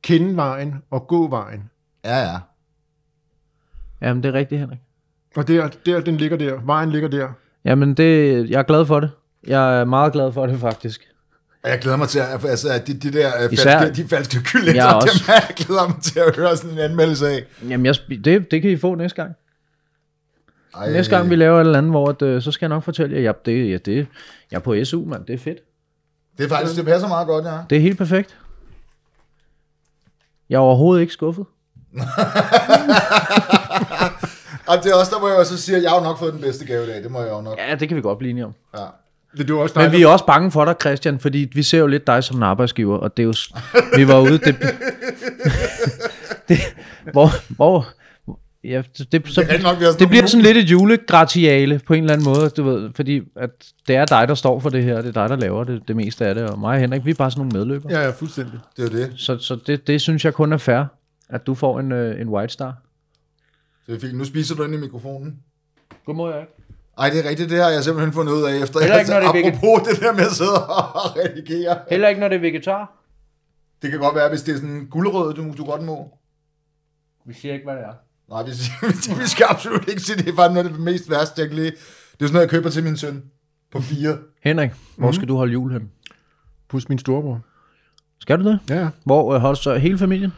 kende vejen og gå vejen.
Ja, ja.
Jamen, det er rigtigt, Henrik.
Og der, der, den ligger der. Vejen ligger der.
Jamen, det, jeg er glad for det. Jeg er meget glad for det, faktisk.
Og jeg glæder mig til, at altså, at de, de der øh,
Især-
falske, de falske kyllinger,
Jeg
ja,
også.
dem jeg glæder mig til at høre sådan en anmeldelse af.
Jamen, jeg, det, det kan I få næste gang.
Ej,
Næste gang vi laver et eller andet, hvor at, øh, så skal jeg nok fortælle jer, ja, det, ja, det, jeg er på SU, mand. Det er fedt.
Det er faktisk, det passer meget godt, ja.
Det er helt perfekt. Jeg er overhovedet ikke skuffet.
Og det er også, der må jeg også sige, at jeg har nok fået den bedste gave i dag. Det må jeg jo nok.
Ja, det kan vi godt blive enige om.
Ja.
Det, det var også dig,
Men vi er også bange for dig, Christian, fordi vi ser jo lidt dig som en arbejdsgiver, og det er jo... Vi var ude... Det, det, hvor, hvor, ja, det, så,
Det er rigtig nok,
det bliver sådan lidt et julegratiale på en eller anden måde, du ved, fordi at det er dig, der står for det her, det er dig, der laver det, det meste af det, og mig og Henrik, vi er bare sådan nogle medløbere.
Ja, ja, fuldstændig.
Det er det.
Så, så det, det synes jeg kun er fair, at du får en, øh, en White Star.
Det er fint. Nu spiser du ind i mikrofonen.
Godmorgen, Erik.
Ej, det er rigtigt. Det har jeg simpelthen fundet ud af efter.
Heller ikke, når det er
apropos det der med at sidde og redigere.
Heller ikke, når det er vegetar.
Det kan godt være, hvis det er sådan en guldrød, du, du godt må.
Vi siger ikke, hvad det er.
Nej, vi, vi skal absolut ikke sige, det er faktisk noget af det mest værste, jeg kan lide. Det er sådan noget, jeg køber til min søn på fire.
Henrik, hvor skal du holde jul hen?
Plus min storebror.
Skal du det?
Ja.
Hvor øh, holder så hele familien?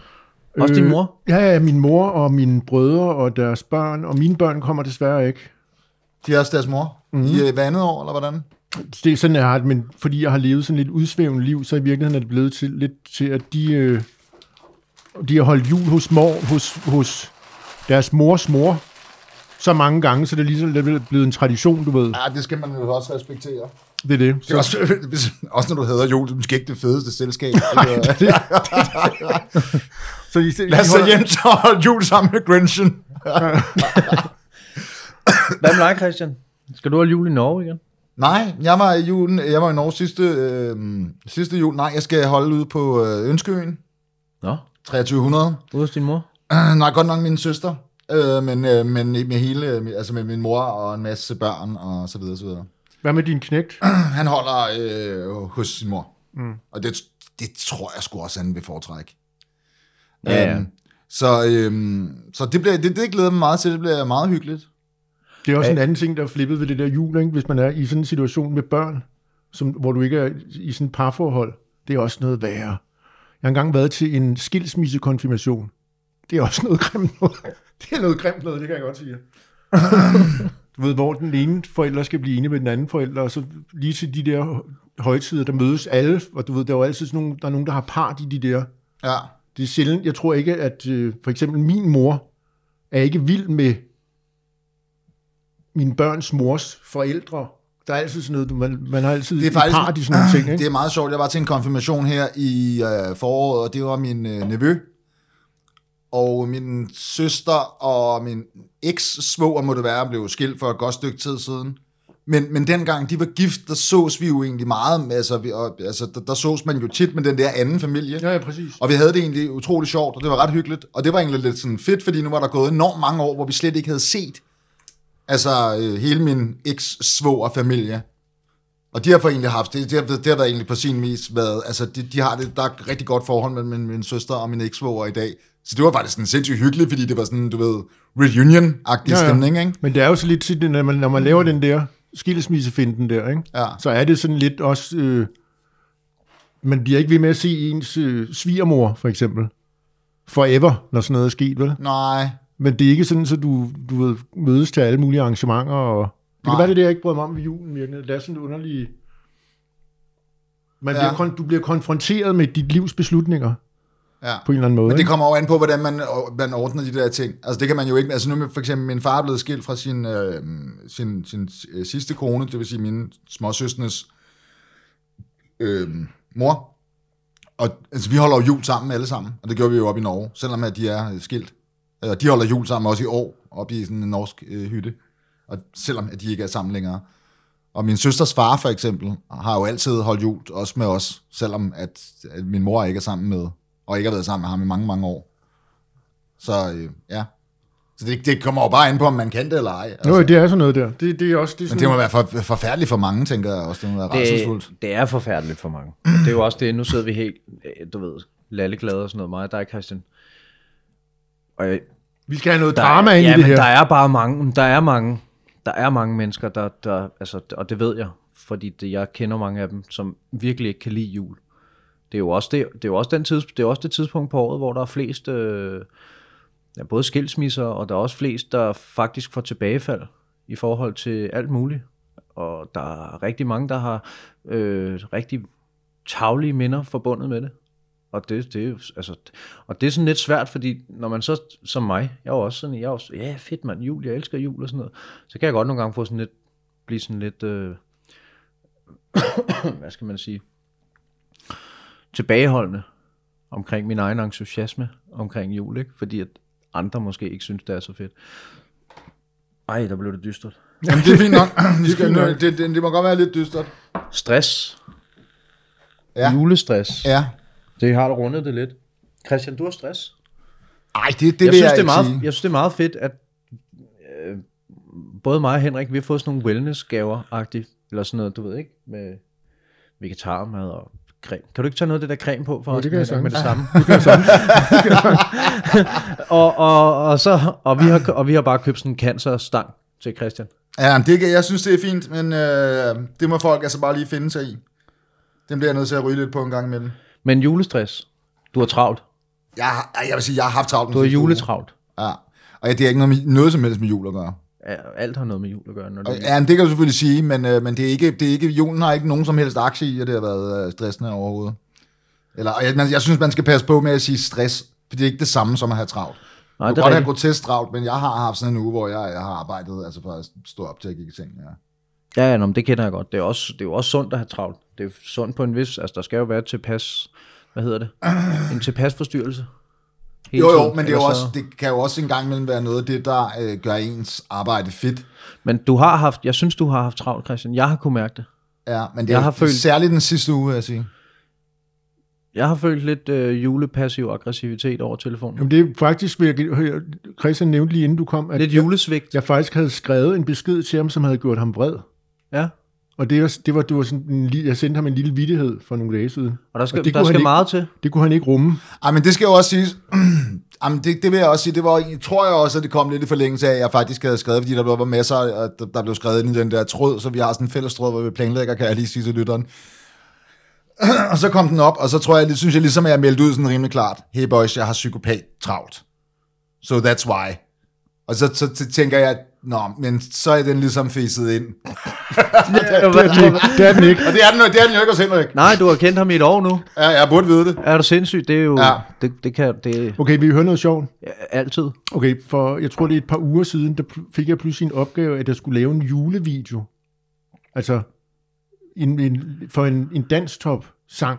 Også din mor?
Ja, ja, min mor og mine brødre og deres børn, og mine børn kommer desværre ikke.
De er også deres mor. Mm. I øh, hver andet år, eller hvordan?
Det er sådan, jeg har det, men fordi jeg har levet sådan lidt udsvævende liv, så i virkeligheden er det blevet til, lidt til, at de, øh, de har holdt jul hos, mor, hos, hos deres mors mor så mange gange, så det er ligesom det er blevet en tradition, du ved.
Ja, det skal man jo også respektere.
Det er det.
Det er
Så,
også, hvis, også når du hedder jul, det er måske ikke det fedeste selskab. Det er-
så de, de
Lad os tage hjem til jul sammen med Grinchen.
Hvad med dig, Christian? Skal du holde jul i Norge igen?
Nej, jeg var i julen, jeg var i Norge sidste, øh, sidste jul. Nej, jeg skal holde ude på øh, Ønskeøen,
Nå,
2300.
ude hos din mor?
Øh, nej, godt nok min søster, øh, men, øh, men med hele, altså med min mor og en masse børn og så videre, så videre.
Hvad med din knægt?
Han holder øh, hos sin mor, mm. og det, det tror jeg sgu også, han vil foretrække.
Ja, ja.
Øhm, så øhm, så det, bliver, det, det glæder mig meget til, det bliver meget hyggeligt.
Det er også
Ja.
en anden ting, der er flippet ved det der jul, ikke? hvis man er i sådan en situation med børn, som, hvor du ikke er i sådan et parforhold. Det er også noget værre. Jeg har engang været til en skilsmissekonfirmation. Det er også noget grimt noget. Det er noget grimt noget, det kan jeg godt sige. du ved, hvor den ene forælder skal blive enig med den anden forælder, og så lige til de der højtider, der mødes alle, og du ved, der er jo altid sådan nogle, der er nogen, der har part i de der.
Ja.
Det er sjældent, jeg tror ikke, at øh, for eksempel min mor er ikke vild med min børns mors forældre. Der er altid sådan noget, man, man har altid
Det er faktisk-
part i sådan nogle ting,
Det
ikke?
er meget sjovt. Jeg var til en konfirmation her i øh, foråret, og det var min øh, nevø. Og min søster og min eks-svoger, må det være, blev skilt for et godt stykke tid siden. Men, men dengang de var gift, der sås vi jo egentlig meget. Altså, vi, og, altså der, der sås man jo tit med den der anden familie.
Ja, ja, præcis.
Og vi havde det egentlig utrolig sjovt, og det var ret hyggeligt. Og det var egentlig lidt sådan fedt, fordi nu var der gået enormt mange år, hvor vi slet ikke havde set altså øh, hele min eks-svoger familie. Og de har for egentlig haft, det, det, har, det har der egentlig på sin vis været, altså de, de har det, der er rigtig godt forhold mellem min, min søster og min eks-svoger i dag. Så det var faktisk sådan sindssygt hyggeligt, fordi det var sådan, du ved, reunion-agtig
Ja, ja.
stemning, ikke?
Men det er jo så lidt sådan, når man, når man laver den der skilsmissefinden der, ikke?
Ja.
så er det sådan lidt også... Øh, man bliver ikke ved med at se ens øh, svigermor, for eksempel. Forever, når sådan noget er sket, vel?
Nej,
Men det er ikke sådan, så du, du ved, mødes til alle mulige arrangementer. Og... Det kan
Nej.
være, det er det, jeg ikke bryder mig om ved julen. Virkelig. Det er sådan underligt... Man
Ja.
bliver, du bliver konfronteret med dit livs beslutninger
ja.
på en eller anden måde.
Men det kommer jo an på, hvordan man, man ordner de der ting. Altså det kan man jo ikke, altså nu er for eksempel min far er blevet skilt fra sin, øh, sin, sin øh, sidste kone, det vil sige min småsøsternes øh, mor. Og altså, vi holder jo jul sammen alle sammen, og det gjorde vi jo op i Norge, selvom at de er øh, skilt. Og de holder jul sammen også i år, op i sådan en norsk øh, hytte, og selvom at de ikke er sammen længere. Og min søsters far for eksempel har jo altid holdt jul, også med os, selvom at, at min mor ikke er sammen med, og ikke har været sammen med ham i mange, mange år. Så øh, ja. Så det, det kommer jo bare ind på, om man kan det eller ej. Altså.
Nå, det er sådan noget der. Det, det er også det er
Men
sådan,
det må være for, forfærdeligt for mange, tænker jeg også. Det må være rædselsfuldt.
det, det er forfærdeligt for mange. Det er jo også det, nu sidder vi helt, øh, du ved, lalleglade og sådan noget, mig og dig, Christian. Og jeg,
Vi skal have noget
der
drama
er,
ind
ja,
i det
men
her.
der er bare mange, der er mange, der er mange mennesker, der, der altså, og det ved jeg, fordi det, jeg kender mange af dem, som virkelig ikke kan lide jul. Det er jo også det, det, er jo også den tids, det, er også det tidspunkt på året, hvor der er flest, øh, ja, både skilsmisser, og der er også flest, der faktisk får tilbagefald i forhold til alt muligt. Og der er rigtig mange, der har øh, rigtig tavlige minder forbundet med det. Og det, det, er altså, og det er sådan lidt svært, fordi når man så, som mig, jeg er også sådan, jeg er også, ja fedt mand, jul, jeg elsker jul og sådan noget, så kan jeg godt nogle gange få sådan lidt, blive sådan lidt, øh, hvad skal man sige, tilbageholdende omkring min egen entusiasme omkring jul, ikke? fordi at andre måske ikke synes, det er så fedt. Ej, der blev det dystert.
Jamen, det er fint nok. Vi skal,
nok.
det, det, det må godt være lidt dystert.
Stress.
Ja.
Julestress.
Ja.
Det har du rundet det lidt. Christian, du har stress.
Ej, det, det
jeg,
vil
synes,
jeg
det er meget,
sige.
jeg synes, det er meget fedt, at øh, både mig og Henrik, vi har fået sådan nogle wellness-gaver-agtigt, eller sådan noget, du ved ikke, med vegetarmad og creme. Kan du ikke tage noget af det der creme på for
Jo,
os
det kan jeg
Henrik, med det
sagtens.
samme? og, og, og, så, og, vi har, og vi har bare købt sådan en cancerstang til Christian.
Ja, men det, jeg synes, det er fint, men øh, det må folk altså bare lige finde sig i. Den bliver jeg nødt til at ryge lidt på en gang imellem.
Men julestress, du har travlt.
Jeg, har- jeg vil sige, jeg har haft travlt.
Du har juletravlt.
Ja. Og det er ikke noget, noget som helst med jul at gøre.
Alt har noget med jul at gøre. Når det,
ja, men det kan du selvfølgelig sige, men, øh, men det er ikke, det er ikke, julen har ikke nogen som helst aktie i, at det har været øh, stressende overhovedet. Eller, jeg, man, jeg synes, man skal passe på med at sige stress, for det er ikke det samme som at have travlt.
Nej,
Du kan
er
godt have grotesk travlt, men jeg har haft sådan en uge, hvor jeg, jeg har arbejdet altså for at stå op til at gik i seng. Ja.
Ja, ja nå, men det kender jeg godt. Det er, også, det er jo også sundt at have travlt. Det er sundt på en vis... Altså, der skal jo være tilpas... Hvad hedder det? En tilpas forstyrrelse. Hele
Jo, jo,
tiden.
men det, er jo også,
så-
det kan jo også engang imellem være noget af det, der øh, gør ens arbejde fedt.
Men du har haft... Jeg synes, du har haft travlt, Christian. Jeg har kunne mærke det.
Ja, men det
Jeg
er
har
følt... særligt den sidste uge, vil jeg sige.
Jeg har følt lidt øh, julepassiv aggressivitet over telefonen.
Jamen, det er faktisk, vil jeg, Christian nævnte lige inden du kom, at
Lidt julesvigt.
jeg faktisk havde skrevet en besked til ham, som havde gjort ham vred.
Ja.
Og det var, det var, det var sådan en, jeg sendte ham en lille vittighed for nogle dage siden.
Og der skal,
Og det
der skal
ikke-
meget til.
Det kunne han ikke rumme.
Ej, men det skal jo også siges. Jamen, det, det vil jeg også sige. Det var, tror jeg også, at det kom lidt i forlængelse af, at jeg faktisk havde skrevet, fordi der var masser, og der, der blev skrevet ind i den der tråd, så vi har sådan en fælles tråd, hvor vi planlægger, kan jeg lige sige til lytteren. og så kom den op, og så tror jeg, det synes jeg ligesom, at jeg meldte ud sådan rimelig klart. Hey boys, jeg har psykopat travlt. So that's why. Og så, så, så tænker jeg, nå, men så er den ligesom fæset ind.
Det er den ikke. Det er den ikke.
Og det er den, det er den jo ikke hos Henrik.
Nej, du har kendt ham i et år nu.
Ja, jeg burde vide det.
Er du sindssyg? Det er jo...
Ja.
Det, det kan... Det
Okay, vi hører noget sjovt.
ja, altid.
Okay, for jeg tror, det er et par uger siden, der fik jeg pludselig en opgave, at jeg skulle lave en julevideo. Altså, en, en, for en, en danstop-sang.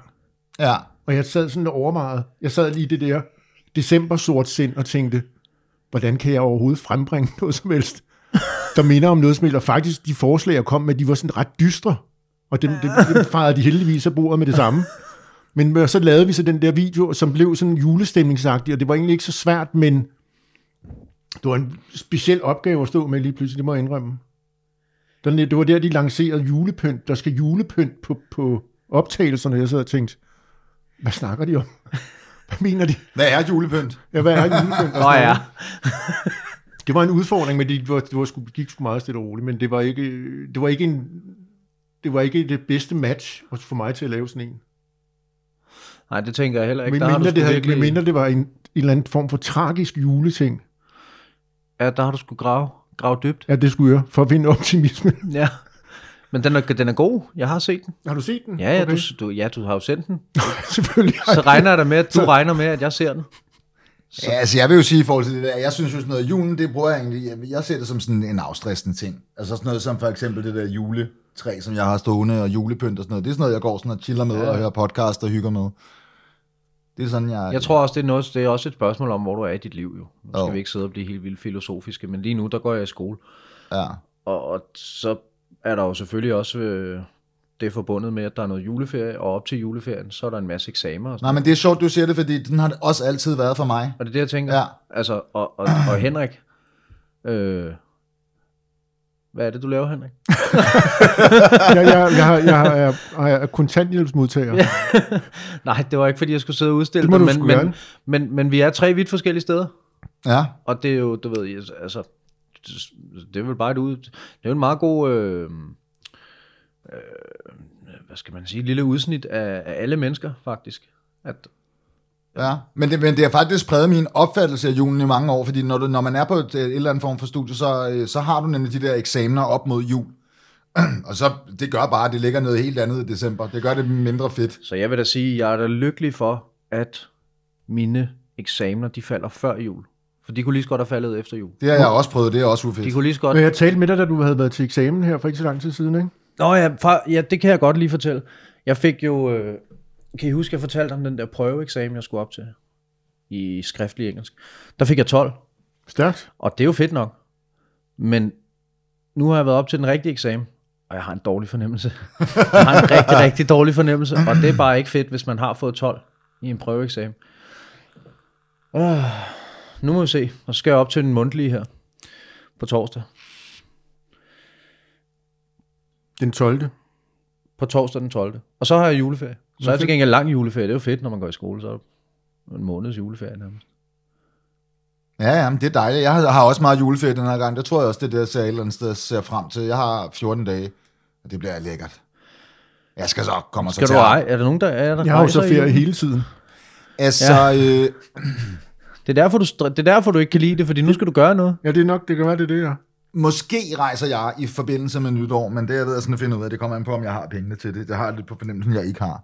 Ja.
Og jeg sad sådan overvejet. Jeg sad lige i det der december sort sind og tænkte, hvordan kan jeg overhovedet frembringe noget som helst, der minder om noget som helst. Og faktisk, de forslag, jeg kom med, de var sådan ret dystre. Og dem, dem, dem fejrede de heldigvis af bordet med det samme. Men så lavede vi så den der video, som blev sådan julestemningsagtig, og det var egentlig ikke så svært, men det var en speciel opgave at stå med lige pludselig, det må jeg indrømme. Den- Det var der, de lancerede julepynt. Der skal julepynt på, på optagelserne. Jeg sad og tænkte, hvad snakker de om? Hvad mener de?
Hvad er julepynt?
Ja, hvad er julepynt?
Nå ja.
Det var en udfordring, men det var, det var sgu, gik sgu meget stille og roligt, men det var ikke, det var ikke en, det var ikke det bedste match for mig til at lave sådan en.
Nej, det tænker jeg heller ikke.
Men
Der
mindre
sgu
det, havde,
virkelig,
mindre det var en, en eller anden form for tragisk juleting.
ja, der har du skulle grave, grave dybt.
Ja, det skulle jeg, for at finde optimisme.
Ja. Men den er, den er god. Jeg har set den.
Har du set den?
Ja, ja,
okay.
du, du, ja, du har jo sendt den.
Selvfølgelig.
Så regner jeg da med, at du regner med, at jeg ser den.
Ja, altså jeg vil jo sige i forhold til det der, jeg synes jo sådan noget, julen, det bruger jeg egentlig, jeg, jeg ser det som sådan en afstressende ting. Altså sådan noget som for eksempel det der juletræ, som jeg har stående, og julepynt og sådan noget. Det er sådan noget, jeg går sådan og chiller med, ja. og hører podcast og hygger med. Det er sådan, jeg...
Jeg tror også, det er, noget, det er også et spørgsmål om, hvor du er i dit liv. Jo. Nu skal
Jo.
vi ikke sidde og blive helt vildt filosofiske, men lige nu, der går jeg i skole.
Ja.
Og, og så er der jo selvfølgelig også øh, det er forbundet med, at der er noget juleferie, og op til juleferien, så er der en masse eksamener. Og, sådan.
Nej, men det er sjovt, du siger det, fordi den har det også altid været for mig.
og det er det, jeg tænker.
Ja.
Altså, og, og, og Henrik, øh, hvad er det, du laver, Henrik?
jeg, jeg, jeg, har- jeg, har- jeg, jeg er kontanthjælpsmodtager.
Nej, det var ikke, fordi jeg skulle sidde og udstille
Det du
men, men,
gerne.
men, men vi er tre vidt forskellige steder.
Ja.
Og det er jo, du ved, altså, det er vel bare et ud, det er jo en meget god, øh, øh, hvad skal man sige, lille udsnit af, af alle mennesker, faktisk. At,
Ja, men det, men det har faktisk præget min opfattelse af julen i mange år, fordi når, du, når man er på et, et eller andet form for studie, så, øh, så har du nemlig de der eksamener op mod jul. og så, det gør bare, at det ligger noget helt andet i december. Det gør det mindre fedt.
så jeg vil da sige, jeg er da lykkelig for, at mine eksamener, de falder før jul. For de kunne lige så godt have faldet efter jul.
Det har jeg også prøvet, det er også
De
ufedt.
kunne lige så godt...
Men jeg talte med dig, da du havde været til eksamen her for ikke så lang tid siden, ikke?
Nå ja, far, ja, det kan jeg godt lige fortælle. Jeg fik jo, øh, kan I huske, jeg fortalte om den der prøveeksamen, jeg skulle op til i skriftlig engelsk. Der fik jeg 12,
Stærkt.
og det er jo fedt nok. Men nu har jeg været op til den rigtige eksamen, og jeg har en dårlig fornemmelse. Jeg har en rigtig, rigtig dårlig fornemmelse, og det er bare ikke fedt, hvis man har fået 12 i en prøveeksamen. Uh, nu må vi se, og så skal jeg op til den mundtlige her på torsdag.
Den 12.
På torsdag den 12. Og så har jeg juleferie. Så er jeg til gengæld lang juleferie. Det er jo fedt, når man går i skole. Så er det en måneds juleferie nærmest.
Ja, ja, men det er dejligt. Jeg har, har også meget juleferie den her gang. Det tror jeg også, det er det, jeg ser et eller andet sted ser frem til. Jeg har 14 dage, og det bliver lækkert. Jeg skal så komme og så
Skal du
tage-
ej? Er der nogen, der er der
Jeg har jo så
rejser i
ferie
julen?
hele tiden.
Altså, ja. øh,
Det er, derfor, du, str- det er derfor, du ikke kan lide det, fordi nu skal du gøre noget.
Ja, det er nok, det kan være, det er det, ja.
Måske rejser jeg i forbindelse med nytår, men det er jeg ved jeg sådan at finde ud af. Det kommer an på, om jeg har pengene til det. Det har jeg lidt på fornemmelsen, jeg ikke har.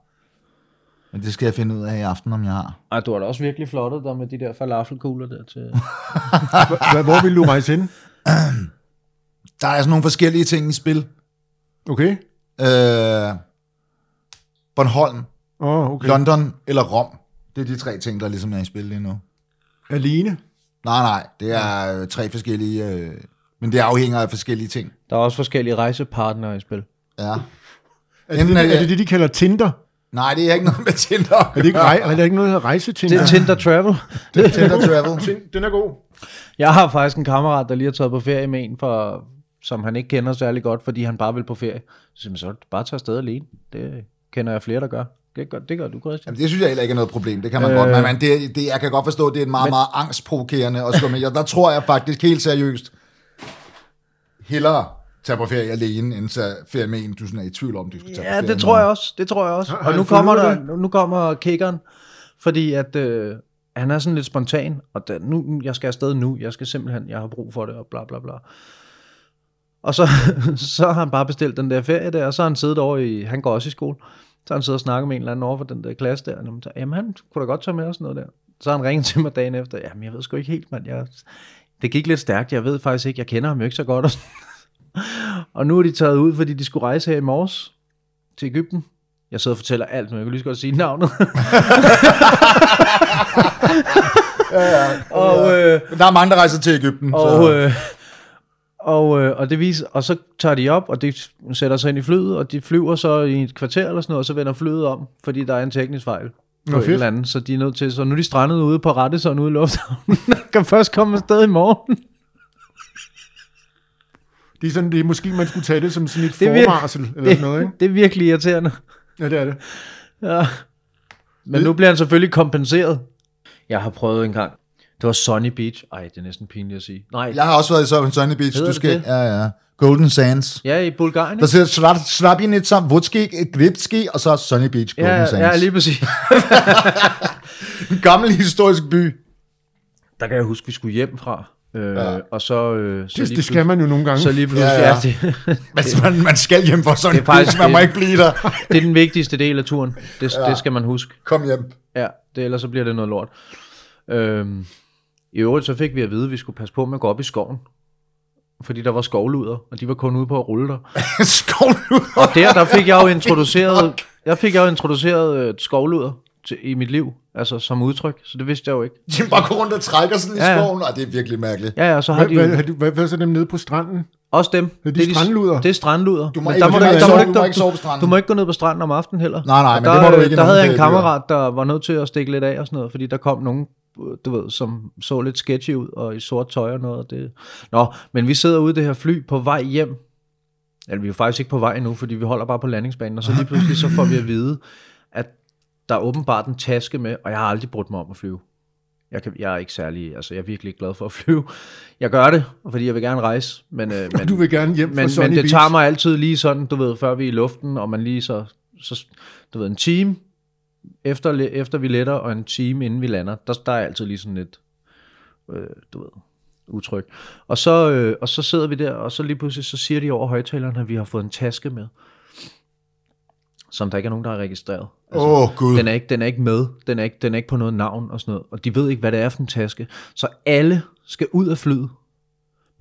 Men det skal jeg finde ud af i aften, om jeg har.
Ej, du har da også virkelig flottet dig med de der falafelkugler der til.
Hvor vil du rejse hen?
Der er sådan nogle forskellige ting i spil.
Okay.
Øh, Bornholm,
Åh, oh, okay.
London eller Rom. Det er de tre ting, der ligesom er i spil lige nu.
Alene?
Nej, nej, det er øh, tre forskellige... Øh, men det afhænger af forskellige ting.
Der er også forskellige rejsepartnere i spil.
Ja.
Er det,
Enten
det,
er det-
er det det, de kalder Tinder?
Nej, det er ikke noget med Tinder.
Er det ikke, rej, er der ikke noget, der hedder rejsetinder?
Det er Tinder Travel.
Tinder Travel.
Den er god.
Jeg har faktisk en kammerat, der lige har taget på ferie med en, for, som han ikke kender særlig godt, fordi han bare vil på ferie. Så siger man, så er det bare tage afsted alene. Det kender jeg flere, der gør. Det gør, det gør du, Christian.
Jamen, det synes jeg heller ikke er noget problem. Det kan man øh... godt. Men, men det, det, jeg kan godt forstå, at det er en meget, meget angstprovokerende. Og med. Jeg, der tror jeg faktisk helt seriøst, hellere tage på ferie alene, end tage ferie med en, du sådan er i tvivl om, du skal tage på
Ja,
ferie
det tror jeg også. Det tror jeg også. Og nu kommer, der, nu kommer kickeren, fordi at øh, han er sådan lidt spontan, og da, nu, jeg skal afsted nu, jeg skal simpelthen, jeg har brug for det, og bla bla bla. Og så, så har han bare bestilt den der ferie der, og så har han siddet over i, han går også i skole, så har han siddet og snakket med en eller anden over for den der klasse der, og jamen han kunne da godt tage med og sådan noget der. Så har han ringet til mig dagen efter, jamen jeg ved sgu ikke helt, mand, jeg, det gik lidt stærkt, jeg ved faktisk ikke, jeg kender ham jo ikke så godt, og. Og nu er de taget ud, fordi de skulle rejse her i morges til Ægypten. Jeg sidder og fortæller alt nu, jeg kan lige så godt sige navnet. og, øh,
Der er mange, der rejser til Ægypten.
og,
så.
øh, og, øh, og, det viser, og så tager de op, og de sætter sig ind i flyet, og de flyver så i et kvarter eller sådan noget, og så vender flyet om, fordi der er en teknisk fejl. På
Nå,
et
fedt.
eller andet, så de er nødt til, så nu er de strandet ude på rette, så ude i lufthavnen, kan først komme afsted i morgen.
Det er sådan, det er måske, man skulle tage det som sådan et
Det er vir-
forvarsel, eller sådan noget, ikke?
Det er virkelig irriterende.
Ja, det er det.
Ja. Men nu bliver han selvfølgelig kompenseret. Jeg har prøvet en gang. Det var Sunny Beach. Ej, det er næsten pinligt at sige. Nej,
Jeg har også været i så- Sunny Beach.
Hedder
Du
det
skal,
det?
ja, ja. Golden Sands.
ja, i Bulgarien.
Der
ikke?
siger Slabinitsa, Vutski, Gripski, og så Sunny Beach, Golden
Ja,
Sands.
ja, lige præcis.
En gammel historisk by.
Der kan jeg huske, vi skulle hjem fra. Øh,
Ja.
Og så, øh, så
Det,
lige
det skal man jo nogle gange.
Så lige pludselig,
Ja,
ja, det,
Men man, man skal hjem for Sunny
Det er faktisk
Beach, man må
det.
ikke blive der.
det er den vigtigste del af turen. Det, ja. det skal man huske.
Kom hjem.
Ja, det, ellers så bliver det noget lort. Øhm, I øvrigt så fik vi at vide, at vi skulle passe på med at gå op i skoven. Fordi der var skovluder, og de var kun ude på at rulle der.
Nu.
Og der, der fik jeg jo introduceret, der fik jeg jo introduceret øh, skovluder til, i mit liv, altså som udtryk, så det vidste jeg jo ikke.
De bare går rundt og trækker sådan i
Ja, ja.
skoven, og det er virkelig mærkeligt.
Ja, ja, så har
Hvad,
de
hvad,
jo
hvad, hvad, hvad er så dem nede på stranden?
også dem.
Er de strandluder?
Det er strandluder.
Du må ikke-
der må
du må
du,
ikke
der må
sove-
du,
du må ikke sove på
du,
stranden.
du må ikke gå ned på stranden om aftenen heller.
Nej, nej, men
der,
det må du ikke i
Der havde jeg en kammerat, der var nødt til at stikke lidt af og sådan noget, fordi der kom nogen, du ved, som så lidt sketchy ud, og i sort tøj og noget. og Det. Nå, men vi sidder ude i det her fly på vej hjem. Eller vi er faktisk ikke på vej nu, fordi vi holder bare på landingsbanen, og så lige pludselig så får vi at vide, der er åbenbart en taske med, og jeg har aldrig brudt mig om at flyve. Jeg, kan, jeg er ikke særlig, altså jeg er virkelig ikke glad for at flyve. Jeg gør det, fordi jeg vil gerne rejse, men, øh, men,
Du vil gerne hjem
men, men det tager mig altid lige sådan, du ved, før vi er i luften, og man lige så, så du ved, en time efter, efter vi letter, og en time inden vi lander, der, der er altid lige sådan lidt, øh, du ved, utryg. Og så, øh, og så sidder vi der, og så lige pludselig, så siger de over højtaleren, at vi har fået en taske med, som der ikke er nogen, der har registreret. Altså,
oh, Gud.
den er, ikke, den er ikke med, den er ikke, den er ikke på noget navn og sådan noget, og de ved ikke, hvad det er for en taske. Så alle skal ud af flyet,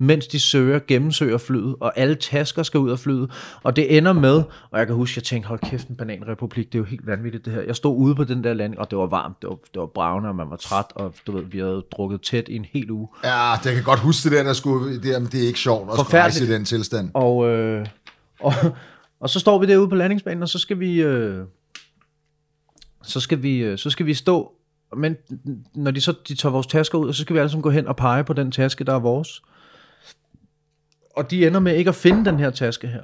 mens de søger, gennemsøger flyet, og alle tasker skal ud af flyet, og det ender med, og jeg kan huske, jeg tænkte, hold kæft, en bananrepublik, det er jo helt vanvittigt det her. Jeg stod ude på den der landing, og det var varmt, det var, det var bravende, og man var træt, og du ved, vi havde drukket tæt i en hel uge.
Ja, det kan godt huske det der, der skulle, det, er- det er ikke sjovt at skulle rejse i den tilstand.
Og, øh, og, og så står vi derude på landingsbanen, og så skal vi, øh, så skal vi, øh, så skal vi stå, men når de så de tager vores tasker ud, så skal vi alle sammen gå hen og pege på den taske, der er vores. Og de ender med ikke at finde den her taske her.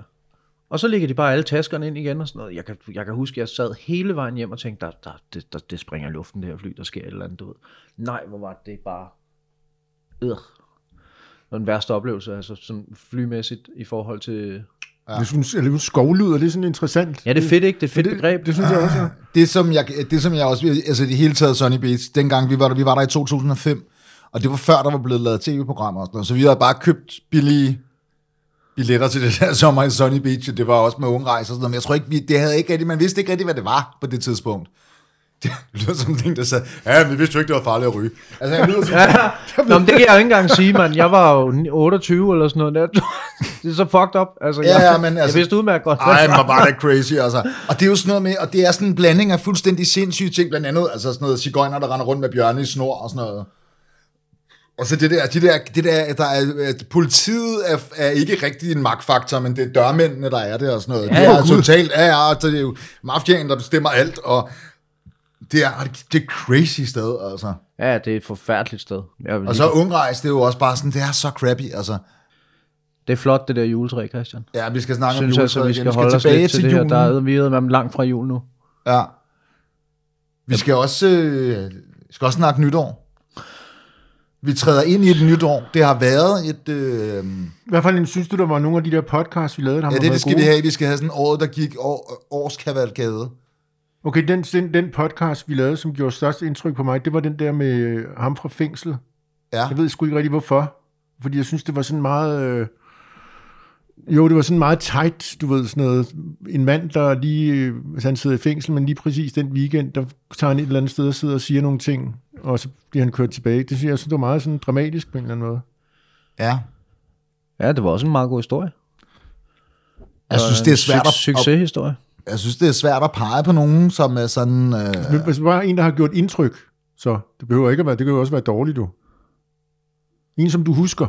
Og så ligger de bare alle taskerne ind igen og sådan noget. Jeg kan, jeg kan huske, at jeg sad hele vejen hjem og tænkte, der, der, det, der, det springer i luften, det her fly, der sker et eller andet, du ved. Nej, hvor var det bare... Øh. Det var den værste oplevelse, altså sådan flymæssigt i forhold til...
Ja. Det synes, eller skovlyder, det er sådan interessant.
Ja, det er fedt, ikke? Det er et fedt
det,
begreb.
Det synes jeg også, ja.
Det som jeg, det som jeg også, altså i det hele taget Sunny Beach, dengang vi var der, vi var der i 2005, og det var før, der var blevet lavet tv-programmer og sådan noget, så vi havde bare købt billige billetter til det der sommer i Sunny Beach, og det var også med unge rejser og sådan noget, men jeg tror ikke, vi, det havde ikke rigtig, man vidste ikke rigtig, hvad det var på det tidspunkt. Det lyder som en ting, der sagde, ja, men vi vidste jo ikke, det var farligt at ryge. Altså, jeg lyder som,
Nå, men det kan jeg jo ikke engang sige, mand. Jeg var jo 28 eller sådan noget. Det er så fucked up. Altså,
Ja,
jeg,
ja, men altså-
jeg vidste udmærket godt. hvad
Ej,
det
man
var.
det crazy, altså. Og det er jo sådan noget med, og det er sådan en blanding af fuldstændig sindssyge ting, blandt andet, altså sådan noget cigøjner, der render rundt med bjørne i snor og sådan noget. Og så det der, de der, det der der er, at politiet er, er ikke rigtig en magtfaktor, men det er dørmændene, der er det og sådan noget.
Ja,
det er
Gud.
totalt, ja, ja, så det er jo mafiaen, der bestemmer alt, og det er, det er crazy sted, altså.
Ja, det er et forfærdeligt sted. Jeg vil
Og
lige-
så ungrejs, det er jo også bare sådan, det er så crappy, altså.
Det er flot, det der juletræ, Christian.
Ja, vi skal snakke
synes
om
altså, vi
juletræet
skal
igen.
holde os
tilbage
lidt til, det her. Der er vi er langt fra jul nu.
Ja. Vi skal også, øh, skal også snakke nytår. Vi træder ind i et nytår. Det har været et... Øh,
hvert fald synes du, der var nogle af de der podcasts, vi lavede, der
ja, det, det skal
gode?
vi have. Vi skal have sådan året, der gik år, årskavalkade.
Okay, den, den, den podcast, vi lavede, som gjorde størst indtryk på mig, det var den der med øh, ham fra fængsel.
Ja.
Jeg ved sgu ikke rigtig, hvorfor. Fordi jeg synes, det var sådan meget... Øh, jo, det var sådan meget tight, du ved, sådan noget. En mand, der lige... øh, Hvis han sidder i fængsel, men lige præcis den weekend, der tager han et eller andet sted og sidder og siger nogle ting, og så bliver han kørt tilbage. Det synes jeg, jeg synes, det var meget sådan dramatisk på en eller anden måde.
Ja.
Ja, det var også en meget god historie.
Jeg synes, det er svært at-
Succeshistorie.
Jeg synes, det er svært at pege på nogen, som er sådan... Øh,
Men Hvis det bare en, der har gjort indtryk, så det behøver ikke at være, det kan jo også være dårligt, du. En, som du husker.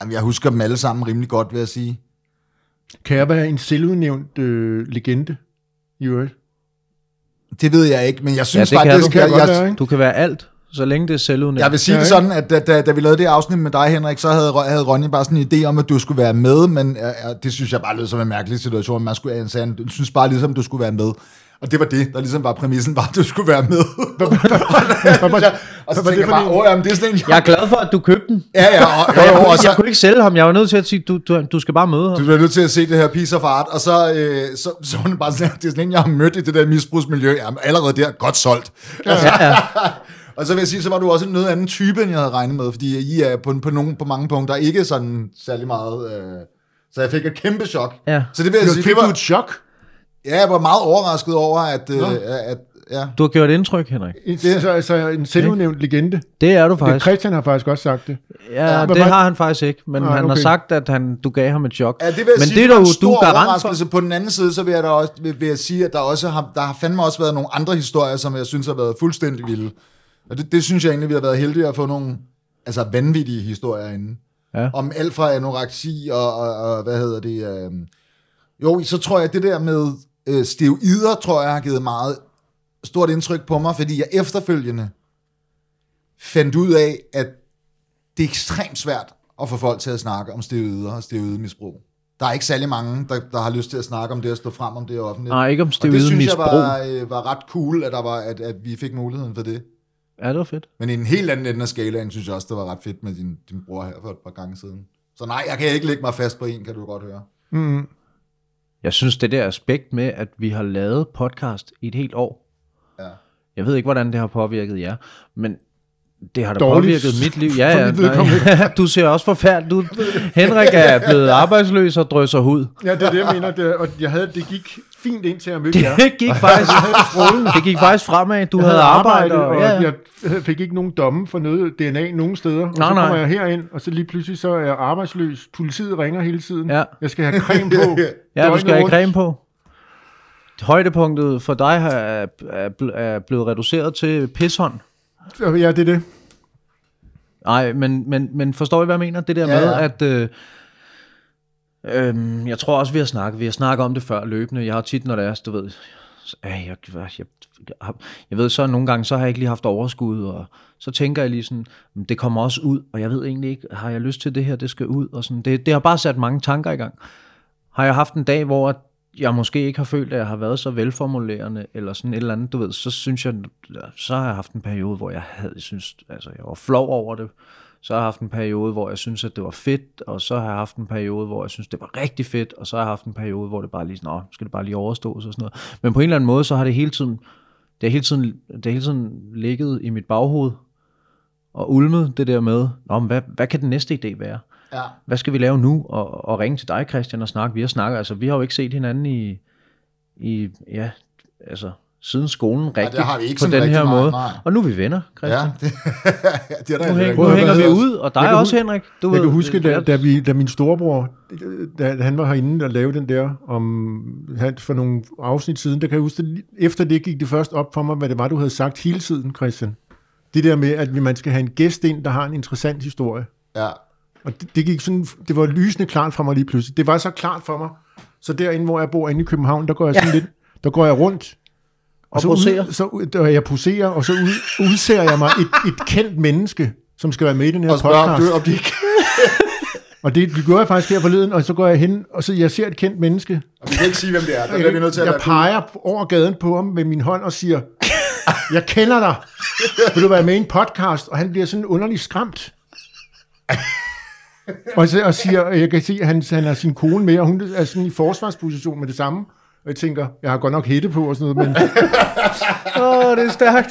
jamen, jeg husker dem alle sammen rimelig godt, vil jeg sige.
Kan jeg være en selvudnævnt øh, legende i øvrigt?
Det ved jeg ikke, men jeg synes
det kan
faktisk...
du.
Kan jeg
jeg,
være, ikke?
Du kan være alt, så længe det er selvudnævnt.
Jeg vil sige det sådan, at da, da, da vi lavede det afsnit med dig, Henrik, så havde, havde Ronny bare sådan en idé om, at du skulle være med, men uh, det synes jeg bare lød som en mærkelig situation. Man skulle, han sagde, han synes bare ligesom, du skulle være med. Og det var det, der ligesom var præmissen, var, at du skulle være med. Og så
det
jeg
for
bare,
en?
åh, jamen, det er sådan en...
Jeg er glad for, at du købte den.
Ja, ja, og, jo,
Jeg,
jo,
kunne,
og så,
jeg kunne ikke sælge ham. Jeg var nødt til at sige, du, du, du skal bare møde ham.
du bliver nødt til at se det her piece of art, og så, øh, så, så var det bare sådan, det er sådan en, jeg har mødt i det der misbrugsmiljø. Jamen, allerede der, godt solgt. Altså,
Ja, ja.
Og så vil jeg sige, så var du også en noget anden type, end jeg havde regnet med, fordi I er på, på, nogle, på mange punkter ikke sådan særlig meget... Øh, så jeg fik et kæmpe chok.
Ja.
Så det vil jeg sige,
Fik
det
du
var,
et chok?
ja, jeg var meget overrasket over, at... Øh, at ja.
Du har gjort indtryk, Henrik.
En, så, altså en selvudnævnt legende.
Det er du
Det,
faktisk.
Christian har faktisk også sagt det.
Ja,
Hvad
det har han faktisk ikke, men
Nej,
han har
okay.
sagt, at han, du gav ham et chok.
Ja, det vil jeg
men
sige,
det er
var
du,
en
du
stor
for.
overraskelse. På den anden side, så vil jeg, da også, vil, vil jeg sige, at der også har, der har fandme også været nogle andre historier, som jeg synes har været fuldstændig vilde. Og det, det synes jeg egentlig, vi har været heldige at få nogle altså vanvittige historier inde.
Ja.
Om alt fra anoreksi og, og, og hvad hedder det... Øh, jo, så tror jeg, at det der med øh, steroider, tror jeg, har givet meget stort indtryk på mig, fordi jeg efterfølgende fandt ud af, at det er ekstremt svært at få folk til at snakke om steroider og steroidemisbrug. Der er ikke særlig mange, der, der har lyst til at snakke om det og stå frem om det offentligt.
Nej, ikke om
og det synes jeg var, øh, var ret cool, at, der var, at, at vi fik muligheden for det.
Ja, det var fedt.
Men i en helt anden ende af skalaen, synes jeg også, det var ret fedt med din, din bror her for et par gange siden. Så nej, jeg kan ikke lægge mig fast på en, kan du godt høre.
Mm.
Jeg synes, det der aspekt med, at vi har lavet podcast i et helt år.
Ja.
Jeg ved ikke, hvordan det har påvirket jer, men det har da
Dårligt.
påvirket mit liv. Ja, ja, nej. du ser også forfærdeligt ud. Henrik er blevet arbejdsløs og drysser hud.
Ja, det er det, jeg mener. Det, og jeg havde, det gik fint ind til at møde jer.
Det gik faktisk, det gik faktisk fremad. Du
Jeg
havde arbejde.
og,
Og, ja,
jeg fik ikke nogen domme for noget DNA nogen steder. Og
Nej,
så
nej.
kommer jeg herind, og så lige pludselig så er jeg arbejdsløs. Politiet ringer hele tiden.
Ja.
Jeg skal have creme på.
ja du skal have creme på. Højdepunktet for dig er, er, er blevet reduceret til pishånd.
Ja, det er det.
Nej, men, men, men forstår I, hvad jeg mener? Det der
Ja,
med,
ja.
at... Øh, øh, jeg tror også, vi har snakket, vi har snakket om det før løbende. Jeg har tit, når det er, du ved... Jeg, jeg, jeg, jeg, jeg ved så, nogle gange, så har jeg ikke lige haft overskud, og så tænker jeg lige sådan, "Men det kommer også ud, og jeg ved egentlig ikke, har jeg lyst til det her, det skal ud, og sådan. Det, det har bare sat mange tanker i gang. Har jeg haft en dag, hvor jeg måske ikke har følt, at jeg har været så velformulerende, eller sådan et eller andet, du ved, så synes jeg, så har jeg haft en periode, hvor jeg havde, synes, altså jeg var flov over det, så har jeg haft en periode, hvor jeg synes, at det var fedt, og så har jeg haft en periode, hvor jeg synes, det var rigtig fedt, og så har jeg haft en periode, hvor det bare lige nå, skal det bare lige overstås og sådan noget. Men på en eller anden måde, så har det hele tiden, det har hele tiden, det har hele tiden ligget i mit baghoved, og ulmet det der med, nå, men hvad, hvad kan den næste idé være?
Ja.
hvad skal vi lave nu? Og, og ringe til dig, Christian, og snakke. Vi har snakket, altså vi har jo ikke set hinanden i, i ja, altså siden skolen rigtigt
har vi ikke
på den her
meget,
måde.
nej.
Og nu er vi venner, Christian.
Ja, det, det er der
Nu, hæng, nu hænger vi ud, og dig
Jeg
også, Henrik. Du
Jeg
ved,
kan huske, da,
det-
da, vi, da min storebror, da han var herinde og lavede den der, om, han, for nogle afsnit siden, der kan jeg huske, efter det gik det først op for mig, hvad det var, du havde sagt hele tiden, Christian. Det der med, at man skal have en gæst ind, der har en interessant historie.
Ja.
Og det, det gik sådan, det var lysende klart for mig lige pludselig. Det var så klart for mig. Så derinde, hvor jeg bor inde i København, der går jeg sådan ja. lidt, der går jeg rundt.
Og
så
poserer.
Ud, så der jeg poserer, og så ud, udser jeg mig et, et kendt menneske, som skal være med i den her
Og spørg, om,
podcast.
du, om de ikke...
Og det, det gjorde jeg faktisk her forleden, og så går jeg hen, og så jeg ser et kendt menneske.
Og vi kan ikke sige, hvem det er. Der vi nødt til at
jeg
lade-
peger over gaden på ham med min hånd og siger, jeg kender dig. Vil du være med i en podcast? Og han bliver sådan underligt skræmt. Og, så, og siger, og jeg kan se, at han, han har sin kone med, og hun er sådan i forsvarsposition med det samme. Og jeg tænker, jeg har godt nok hætte på og sådan noget, men
Åh, det er stærkt.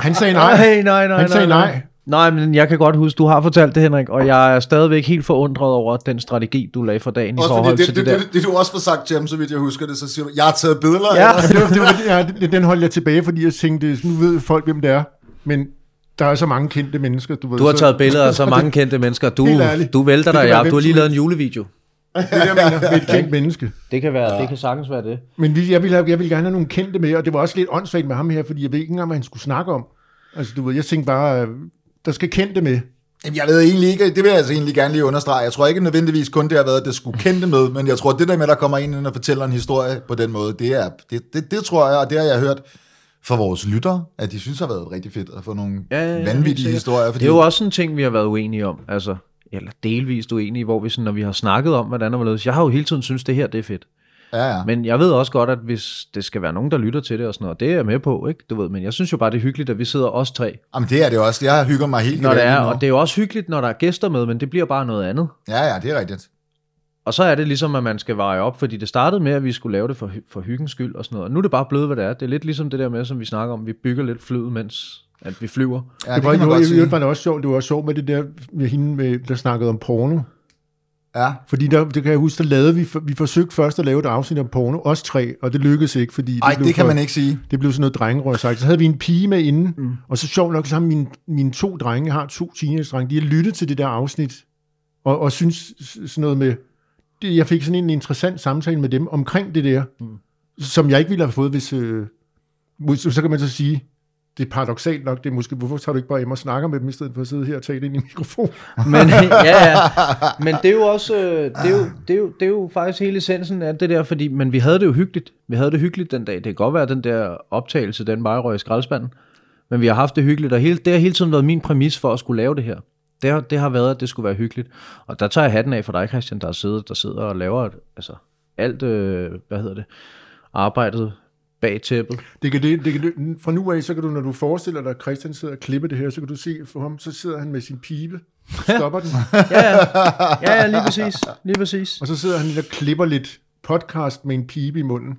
han sagde nej.
Nej, nej, nej.
Han sagde nej.
Nej, men jeg kan godt huske, du har fortalt det, Henrik, og jeg er stadigvæk helt forundret over den strategi, du lagde for dagen i
Også
forhold
fordi det,
til
det,
det,
det,
der.
det, det, du også får sagt til ham, så vidt jeg husker det, så siger du, jeg har taget billeder.
Ja.
eller?
det var, det var, ja, det- den holdt jeg tilbage, fordi jeg tænkte, nu ved folk, hvem det er. Men der er så mange kendte mennesker, du ved.
Du har
så-
taget billeder af så mange kendte mennesker. Du, du vælter dig,
kan være
ja.
hvem
Du har lige lavet en julevideo.
Det er det, jeg mener, med et kendt menneske.
Det kan, være, ja. det kan sagtens være det.
Men jeg ville, have, jeg ville gerne have nogle kendte med, og det var også lidt åndssvagt med ham her, fordi jeg ved ikke engang, hvad han skulle snakke om. Altså, du ved, jeg tænkte bare, øh, der skal kendte med.
Jamen, jeg ved egentlig ikke, det vil jeg altså egentlig gerne lige understrege. Jeg tror ikke nødvendigvis kun det har været, at det skulle kendte med, men jeg tror, det der med, at der kommer en ind og fortæller en historie på den måde, det, er, det, det, det tror jeg, og det har jeg hørt fra vores lyttere, at de synes har været rigtig fedt at få nogle
Ja, ja, ja,
vanvittige historier. Fordi,
Det er jo også en ting, vi har været uenige om. Altså, eller delvist uenige, hvor vi sådan, når vi har snakket om, hvordan der var. Jeg har jo hele tiden synes det her, det er fedt.
ja, ja.
Men jeg ved også godt, at hvis det skal være nogen, der lytter til det og sådan noget, det er jeg med på, ikke? Du ved, men jeg synes jo bare, det er hyggeligt, at vi sidder os tre.
Jamen, det er det også. Jeg hygger mig helt
Når det er, og det er jo også hyggeligt, når der er gæster med, men det bliver bare noget andet.
Ja, ja, det er rigtigt.
Og så er det ligesom, at man skal veje op, fordi det startede med, at vi skulle lave det for, for hyggens skyld og sådan noget. Og nu er det bare blevet, hvad det er. Det er lidt ligesom det der med, som vi snakker om, vi bygger lidt flyet, mens at vi flyver.
Ja,
det,
det,
var,
kan man
det, var, det, var også sjovt, det var også sjovt med det der, med hende, med, der snakkede om porno.
Ja,
Fordi der, det kan jeg huske, der lavede vi, vi forsøgte først at lave et afsnit om porno, os tre, og det lykkedes ikke, fordi
Ej,
det,
det kan
for,
man ikke sige.
det blev sådan noget drengerøg sagt. Så havde vi en pige med inde, mm. og så sjovt nok, så har mine, mine to drenge, jeg har to teenage-drenge, de har lyttet til det der afsnit, og, og synes sådan noget med, jeg fik sådan en interessant samtale med dem omkring det der, mm. som jeg ikke ville have fået, hvis, øh, så, kan man så sige, det er paradoxalt nok, det er måske, hvorfor tager du ikke bare hjem og snakker med dem, i stedet for at sidde her og tale ind i mikrofon?
Men, ja, ja. Men det er jo også, øh, det er jo, det er jo, det er jo faktisk hele essensen af det der, fordi, men vi havde det jo hyggeligt. Vi havde det hyggeligt den dag. Det kan godt være, at den der optagelse, den bare røg i skraldespanden. Men vi har haft det hyggeligt, og hele, det har hele tiden været min præmis for at skulle lave det her. Det har, det har været, at det skulle være hyggeligt. Og der tager jeg hatten af for dig, Christian, der sidder, der sidder og laver altså, alt, øh, hvad hedder det, arbejdet bag tæppet.
Det kan det, det kan det, fra nu af, så kan du, når du forestiller dig, at Christian sidder og klipper det her, så kan du se for ham, så sidder han med sin pibe, stopper den,
Ja, ja, ja, ja lige præcis. Lige præcis.
og så sidder han lige og klipper lidt podcast med en pibe i munden.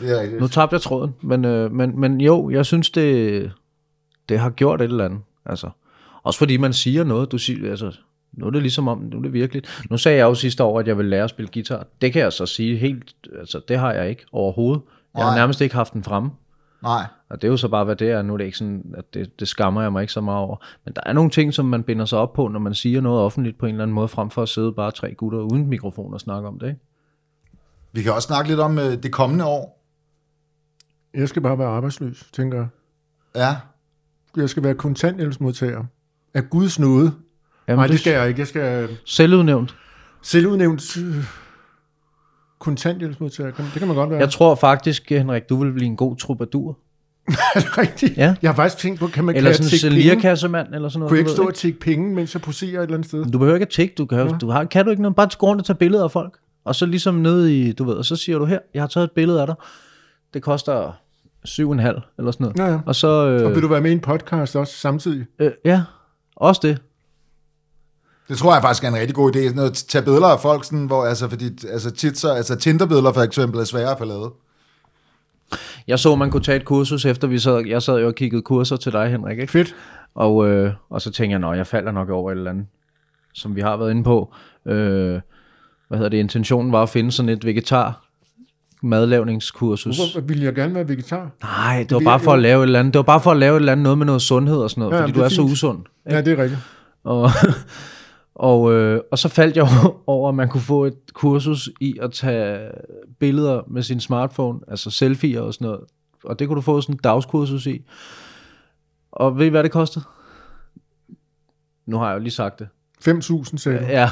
Det er rigtigt.
Nu tabte jeg tråden, men, øh, men, men jo, jeg synes, det, det har gjort et eller andet. Altså, også fordi man siger noget, du siger, altså, nu er det ligesom om, nu er det virkelig. Nu sagde jeg jo sidste år, at jeg ville lære at spille guitar. Det kan jeg så sige helt, altså det har jeg ikke overhovedet. Jeg har
Nej.
nærmest ikke haft den fremme.
Nej.
Og det er jo så bare, hvad det er. Nu er det ikke sådan, at det, det skammer jeg mig ikke så meget over. Men der er nogle ting, som man binder sig op på, når man siger noget offentligt på en eller anden måde, frem for at sidde bare tre gutter uden mikrofon og snakke om det. Ikke?
Vi kan også snakke lidt om øh, det kommende år.
Jeg skal bare være arbejdsløs, tænker jeg.
Ja.
Jeg skal være kontanthjælpsmodtager. Af Guds nåde.
Jamen,
Nej, det skal jeg ikke. Jeg skal
Selvudnævnt.
selvudnævnt øh, kontanthjælpsmodtager. Det kan man godt være.
Jeg tror faktisk, Henrik, du vil blive en god troubadour.
Er det rigtigt?
Ja.
Jeg har faktisk tænkt på, kan man
Eller sådan en eller sådan noget.
Kunne jeg ikke stå og tække penge, mens jeg poserer et eller andet sted?
Du behøver ikke at tække, du kan, jo, du har, kan du ikke noget, bare gå rundt og tage billeder af folk, og så ligesom nede i, du ved, og så siger du her, jeg har taget et billede af dig, det koster 7,5 eller sådan noget.
Ja, ja.
Og så,
Og
øh,
vil du være med i en podcast også samtidig?
øh, ja, også det.
Det tror jeg faktisk er en rigtig god idé. Sådan at tage billeder af folk, sådan, hvor, altså, fordi, altså, tit så, altså Tinder-billeder for eksempel er svære at få lavet.
Jeg så, man kunne tage et kursus, efter vi sad, jeg sad jo og kiggede kurser til dig, Henrik, ikke?
Fedt.
Og, øh, og så tænker jeg, nå, jeg falder nok over et eller andet, som vi har været inde på. Øh, hvad hedder det, intentionen var at finde sådan et vegetar madlavningskursus.
Hvorfor ville jeg gerne være vegetar?
Nej, det var bare for at lave et eller andet. Det var bare for at lave et eller andet noget med noget sundhed og sådan noget,
Ja,
fordi
det
du
er
er så usund.
Ja, det er rigtigt.
Og, og, øh, og så faldt jeg over, at man kunne få et kursus i at tage billeder med sin smartphone, altså selfies og sådan noget. Og det kunne du få sådan et dagskursus i. Og ved I, hvad det kostede? Nu har jeg jo lige sagt det.
5.000, sagde du.
Ja,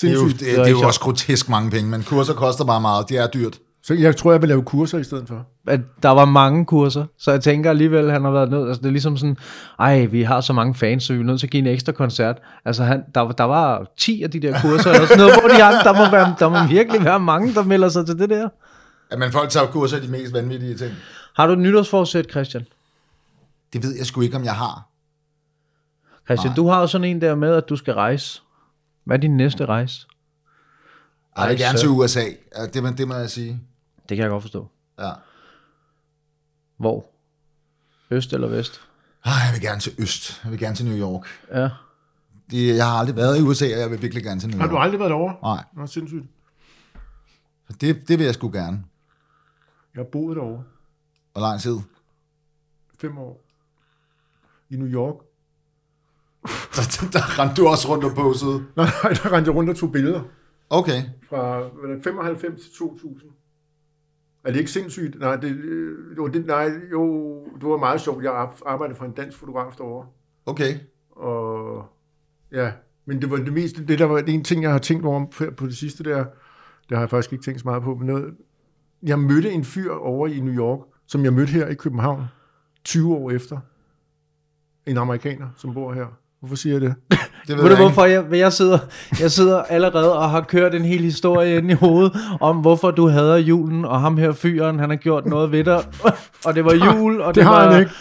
Det er jo, det,
Det
er
ikke
jo også grotesk mange penge, men kurser koster bare meget. Det er dyrt.
Så jeg tror, jeg vil lave kurser i stedet for.
at der var mange kurser, så jeg tænker alligevel, han har været nødt, altså det er ligesom sådan, ej, vi har så mange fans, så vi er nødt til at give en ekstra koncert. Altså han, der, der var 10 af de der kurser, eller sådan noget, hvor de andre, der må, være, der må virkelig være mange, der melder sig til det der.
At man folk tager kurser i de mest vanvittige ting.
Har du et nytårsforsæt, Christian?
Det ved jeg sgu ikke, om jeg har.
Christian,
Nej.
du har jo sådan en der med, at du skal rejse. Hvad er din næste rejse?
Jeg vil gerne til USA. Ja, det, det må jeg sige.
Det kan jeg godt forstå.
Ja.
Hvor? Øst eller vest?
Ej, jeg vil gerne til Øst. Jeg vil gerne til New York.
Ja.
Det, jeg har aldrig været i USA, og jeg vil virkelig gerne til New
Har
York.
du aldrig været over?
Nej,
Nå, sindssygt.
det, det vil jeg sgu gerne.
Jeg har boet derovre
Hvor lang tid?
fem år. I New York.
Der, der rendte du også rundt og posede.
Nej, nej, der rendte jeg rundt og tog billeder.
Okay.
Fra hvad er det, 95 til 2000. Er det ikke sindssygt? Nej, det, øh, jo, det, nej, jo, det var meget sjovt. Jeg ar- arbejdede for en dansk fotograf derovre.
Okay.
Og ja, men det var det meste, det der var en ting, jeg har tænkt over på, på det sidste der, det har jeg faktisk ikke tænkt så meget på, men noget, jeg mødte en fyr over i New York, som jeg mødte her i København, 20 år efter. En amerikaner, som bor her. Hvorfor siger jeg det?
Det
Ved du
jeg ikke.
hvorfor jeg, jeg, sidder, jeg sidder allerede og har kørt en hel historie ind i hovedet om, hvorfor du hader julen, og ham her fyren, han har gjort noget ved dig, og det var jul, og det,
Det har
var,
han ikke.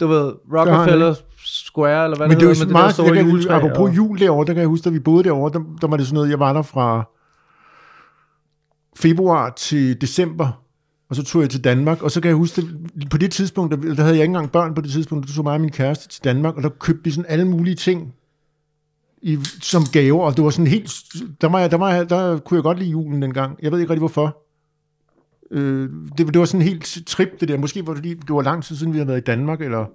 du ved, Rockefeller Square, eller hvad
Men
det
det
hedder,
er
med det der
meget,
store juletræ.
apropos
og-
jul derovre, der kan jeg huske, da vi boede derovre, der, der var det sådan noget, jeg var der fra februar til december, og så tog jeg til Danmark, og så kan jeg huske, det, på det tidspunkt, der, der havde jeg ikke engang børn på det tidspunkt, der tog mig og min kæreste til Danmark, og der købte vi sådan alle mulige ting i, som gaver, og det var sådan helt, der, var jeg, der, var jeg, der kunne jeg godt lide julen dengang. Jeg ved ikke rigtig hvorfor. Øh, det, det var sådan helt trip, det der. Måske var det fordi, det var lang tid siden, vi havde været i Danmark, eller...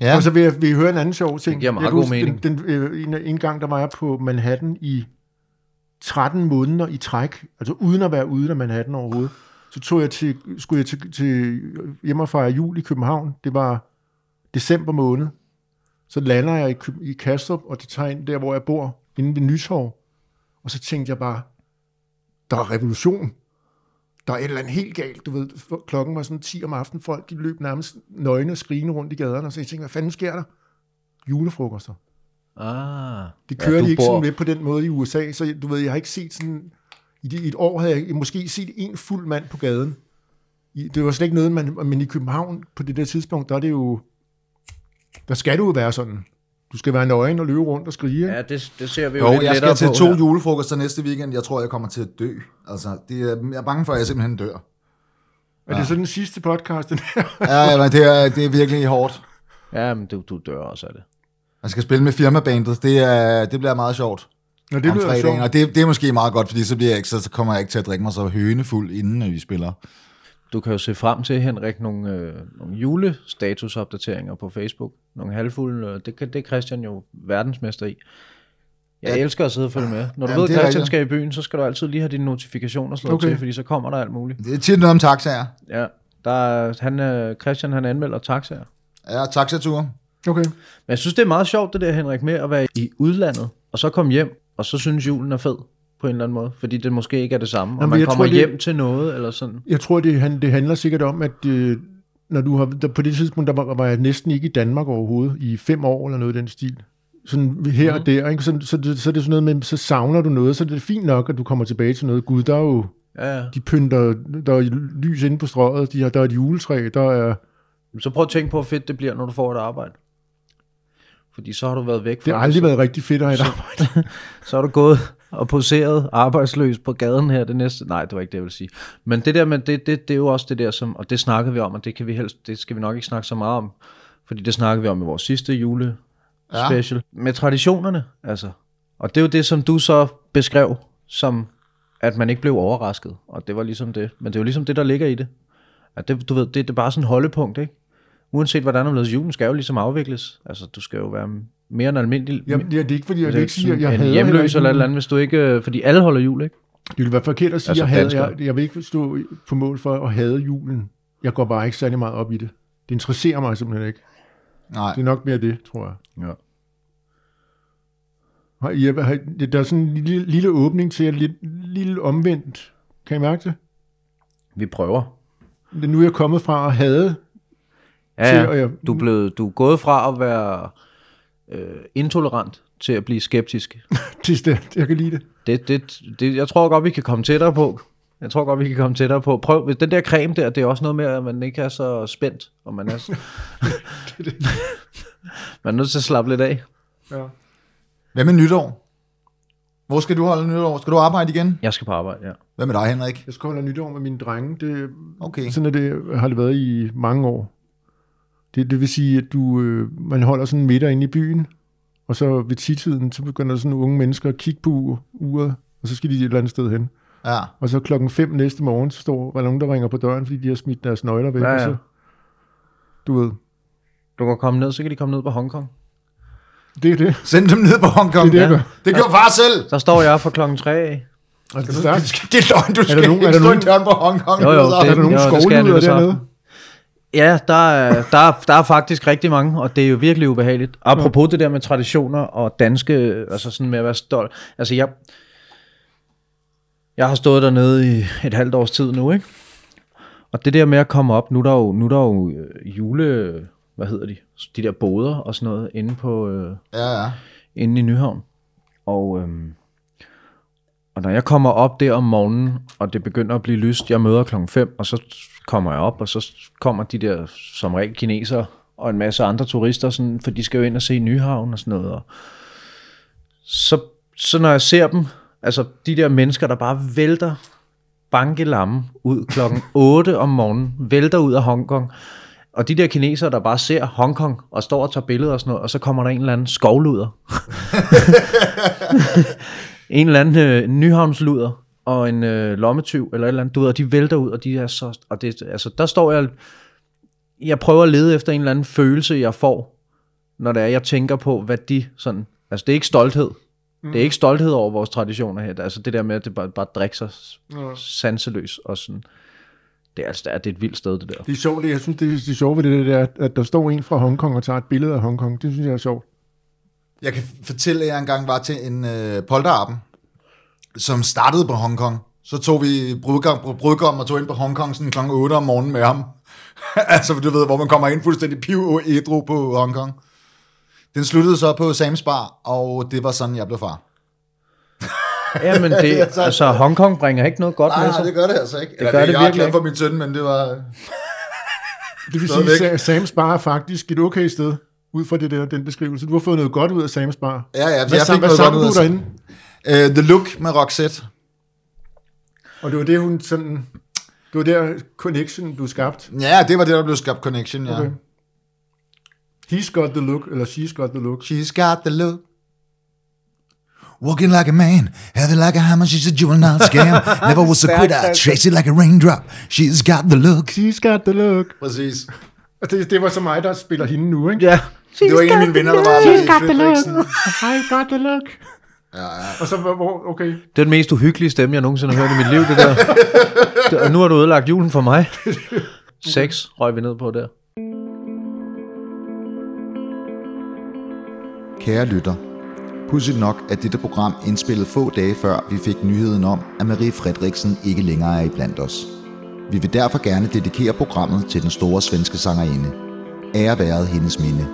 Ja.
Og så vil jeg, vil jeg høre en anden sjov ting.
Det giver meget
jeg
god
huske,
mening.
Den, den, øh, en, en gang, der var jeg på Manhattan i 13 måneder i træk, altså uden at være ude af Manhattan overhovedet. Så tog jeg til, skulle jeg til, til hjem og fejre jul i København. Det var december måned. Så lander jeg i, i Kastrup, og det tager ind der, hvor jeg bor, inde ved Nytorv. Og så tænkte jeg bare, der er revolution. Der er et eller andet helt galt. Du ved, klokken var sådan 10 om aftenen. Folk de løb nærmest nøgne og skrigende rundt i gaderne. Og så jeg tænkte, hvad fanden sker der? Julefrokoster.
Ah,
Det kører
ja,
ja, de ikke
bor-
sådan med på den måde i USA. Så du ved, jeg har ikke set sådan... I det- et år havde jeg måske set en fuld mand på gaden. I, det var slet ikke noget, man, men i København på det der tidspunkt, der er det jo... Der skal du jo være sådan. Du skal være nøgen og løbe rundt og skrige.
Ja, det, det ser vi jo,
Jo,
lidt
jeg skal til
på
to
her.
julefrokoster næste weekend. Jeg tror, jeg kommer til at dø. Altså, det er, jeg er bange for, at jeg simpelthen dør.
Er det så den sidste podcast, den her?
Ja, ja men det er, det er virkelig hårdt.
Ja, men du, du dør også af det.
Jeg skal spille med firmabandet. Det, er, det bliver meget sjovt.
Nå,
Det fredagen,
sjovt.
og det, det er måske meget godt, fordi så, bliver jeg ikke, så, så kommer jeg ikke til at drikke mig så hønefuld, inden at vi spiller.
Du kan jo se frem til, Henrik, nogle, øh, nogle julestatusopdateringer på Facebook. Nogle halvfulde. Øh, det, kan, det er Christian jo verdensmester i. Jeg
Ja.
elsker at sidde og følge med. Når du
Jamen,
ved, at Christian skal i byen, så skal du altid lige have dine notifikationer slået
Okay.
okay. til, fordi så kommer der alt muligt.
Det er tit noget om taxaer.
Ja, der er, han, øh, Christian han anmelder taxaer.
Ja, taxature.
Okay.
Men jeg synes, det er meget sjovt, det der, Henrik, med at være i udlandet, og så komme hjem, og så synes julen er fed på en eller anden måde, fordi det måske ikke er det samme, og
Jamen,
man
jeg
kommer
tror, det-
hjem til noget, eller sådan.
Jeg tror, det, han, det handler sikkert om, at øh, når du har, der, på det tidspunkt, der var, var jeg næsten ikke i Danmark overhovedet, i fem år eller noget i den stil. Sådan her
Mhm.
og der, ikke? Så, så, det- så er det sådan noget med, så savner du noget, så er det fint nok, at du kommer tilbage til noget. Gud, der er jo,
Ja, ja.
de pynter, der er lys inde på strøget, de har, der er et juletræ, der er,
Så prøv at tænke på, hvor fedt det bliver, når du får et arbejde. Fordi så har du været væk
det har
fra
aldrig
så,
været rigtig fedt at have et arbejde.
så har du gået og poseret arbejdsløs på gaden her det næste... Nej, det var ikke det, jeg ville sige. Men det der med, det, det, det er jo også det der, som, og det snakkede vi om, og det kan vi helst, det skal vi nok ikke snakke så meget om, fordi det snakkede vi om i vores sidste jule
Ja.
special. Med traditionerne, altså. Og det er jo det, som du så beskrev, som at man ikke blev overrasket. Og det var ligesom det. Men det er jo ligesom det, der ligger i det. At det, du ved, det, det er bare sådan en holdepunkt, ikke? Uanset hvordan du lader julen skal jo ligesom afvikles. Altså, du skal jo være mere end almindelig.
Jamen, det er ikke, fordi jeg,
det
vil ikke sige, at jeg
en
hader
hjemløs eller et eller andet, hvis du ikke... øh, Fordi alle holder jul, ikke?
Det ville være forkert at sige,
Altså
at jeg, havde, jeg, jeg vil ikke stå på mål for at hade julen. Jeg går bare ikke særlig meget op i det. Det interesserer mig simpelthen ikke.
Nej.
Det er nok mere det, tror jeg.
Ja.
Har I, har, der er sådan en lille, lille åbning til, at lidt lille omvendt. Kan I mærke det?
Vi prøver.
Det er nu, jeg er kommet fra at hade
Ja,
til, og jeg,
Du, er blevet, du er gået fra at være øh, intolerant til at blive skeptisk.
det, jeg kan lide det.
Det, det, det, jeg tror godt, vi kan komme tættere på. Jeg tror godt, vi kan komme tættere på. Prøv, hvis den der creme der, det er også noget med, at man ikke er så spændt, og man er, s- man er nødt til at slappe lidt af.
Ja.
Hvad med nytår? Hvor skal du holde nytår? Skal du arbejde igen?
Jeg skal på arbejde, ja.
Hvad med dig, Henrik?
Jeg skal holde nytår med mine drenge. Det,
Okay.
Sådan er det, har det været i mange år. Det, det vil sige, at du, øh, man holder sådan midter inde i byen, og så ved tidtiden, så begynder sådan nogle unge mennesker at kigge på uret, og så skal de et eller andet sted hen.
Ja.
Og så klokken 5 næste morgen, så står der nogen, der ringer på døren, fordi de har smidt deres nøgler væk.
Ja, ja.
så, du ved,
Du kan komme ned, så kan de komme ned på Hongkong.
Det er det.
Send dem ned på Hongkong.
Det er det, jeg
det gjorde far selv.
Så står jeg fra klokken 3 af.
Og det er stærkt.
Det er løgn, du skal
der nogen-
ikke
er der
stå
nogen-
en døren på Hongkong.
Jo, jo,
Du
det-
Er der nogen
Jo, det skal
skovlyder dernede?
Ja, der er, der, er, der er faktisk rigtig mange, og det er jo virkelig ubehageligt. Apropos det der med traditioner og danske, altså sådan med at være stolt. Altså jeg, jeg har stået dernede i et halvt års tid nu, ikke? Og det der med at komme op, nu er der jo, nu er der jo øh, jule, hvad hedder de, de der boder og sådan noget, inde på, øh,
Ja, ja.
inde i Nyhavn. Og, øhm, og når jeg kommer op der om morgenen, og det begynder at blive lyst, jeg møder klokken 5, og så kommer jeg op, og så kommer de der som regel kinesere og en masse andre turister, sådan, for de skal jo ind og se Nyhavn og sådan noget. Og så, så når jeg ser dem, altså de der mennesker, der bare vælter bankelamme ud klokken 8 om morgenen, vælter ud af Hongkong, og de der kinesere, der bare ser Hongkong og står og tager billeder og sådan noget, og så kommer der en eller anden skovluder. en eller anden øh, nyhavnsluder og en øh, lommetyv eller et eller andet, du ved, og de vælter ud, og de er så, og det, altså, der står jeg, jeg prøver at lede efter en eller anden følelse, jeg får, når det er, jeg tænker på, hvad de sådan, altså det er ikke stolthed, mm. det er ikke stolthed over vores traditioner her, altså det der med, at det bare, bare drikker sig sanseløs og sådan, det er, altså, det er, et vildt sted, det der.
Det er sjovt, det, jeg synes, det er, det er sjovt ved det der, at- at der står en fra Hongkong og tager et billede af Hongkong. Det synes jeg er sjovt.
Jeg kan fortælle, at jeg engang var til en øh, polterappen, som startede på Hongkong. Så tog vi brudgom, brudgom og tog ind på Hongkong sådan kl. 8 om morgenen med ham. altså, du ved, hvor man kommer ind fuldstændig piv ædru på Hongkong. Den sluttede så på Sam's Bar, og det var sådan, jeg blev far.
Ja, men det, altså Hongkong bringer ikke noget godt
Nej,
med
nej,
sig.
det gør det altså ikke. Eller,
gør det
jeg er
virkelig
glad for min søn, men det var...
Det vil sige, at Sam's Bar er faktisk et okay sted, ud fra det der, den beskrivelse. Du har fået noget godt ud af Sam's Bar.
Ja, ja,
Hvad,
jeg fik
hvad
noget
sang
godt ud af
derinde?
Uh, The Look med Roxette.
Og det var det, hun sådan... Det var der connection, du skabte.
Ja, det var det, der blev skabt connection, ja.
Okay. He's got the look, eller she's got the look.
She's got the look. Walking like a man, heavy like a hammer, she's a jewel not scam. Never was a quitter, trace it like a raindrop. She's got the look.
She's got the look.
Præcis.
Og det, det var så mig, der spiller hende nu, ikke?
Ja,
Det var en af mine venner, der var med i
got the look. I got the look.
Ja, ja.
Og så, hvor- okay.
det er den mest uhyggelige stemme, jeg nogensinde har hørt i mit liv, det der. Det- Og nu har du ødelagt julen for mig. Seks røg vi ned på der.
Kære lytter, pudsigt nok er dette program indspillet få dage før vi fik nyheden om, at Marie Fredriksen ikke længere er iblandt os. Vi vil derfor gerne dedikere programmet til den store svenske sangerinde. Ære været hendes minde.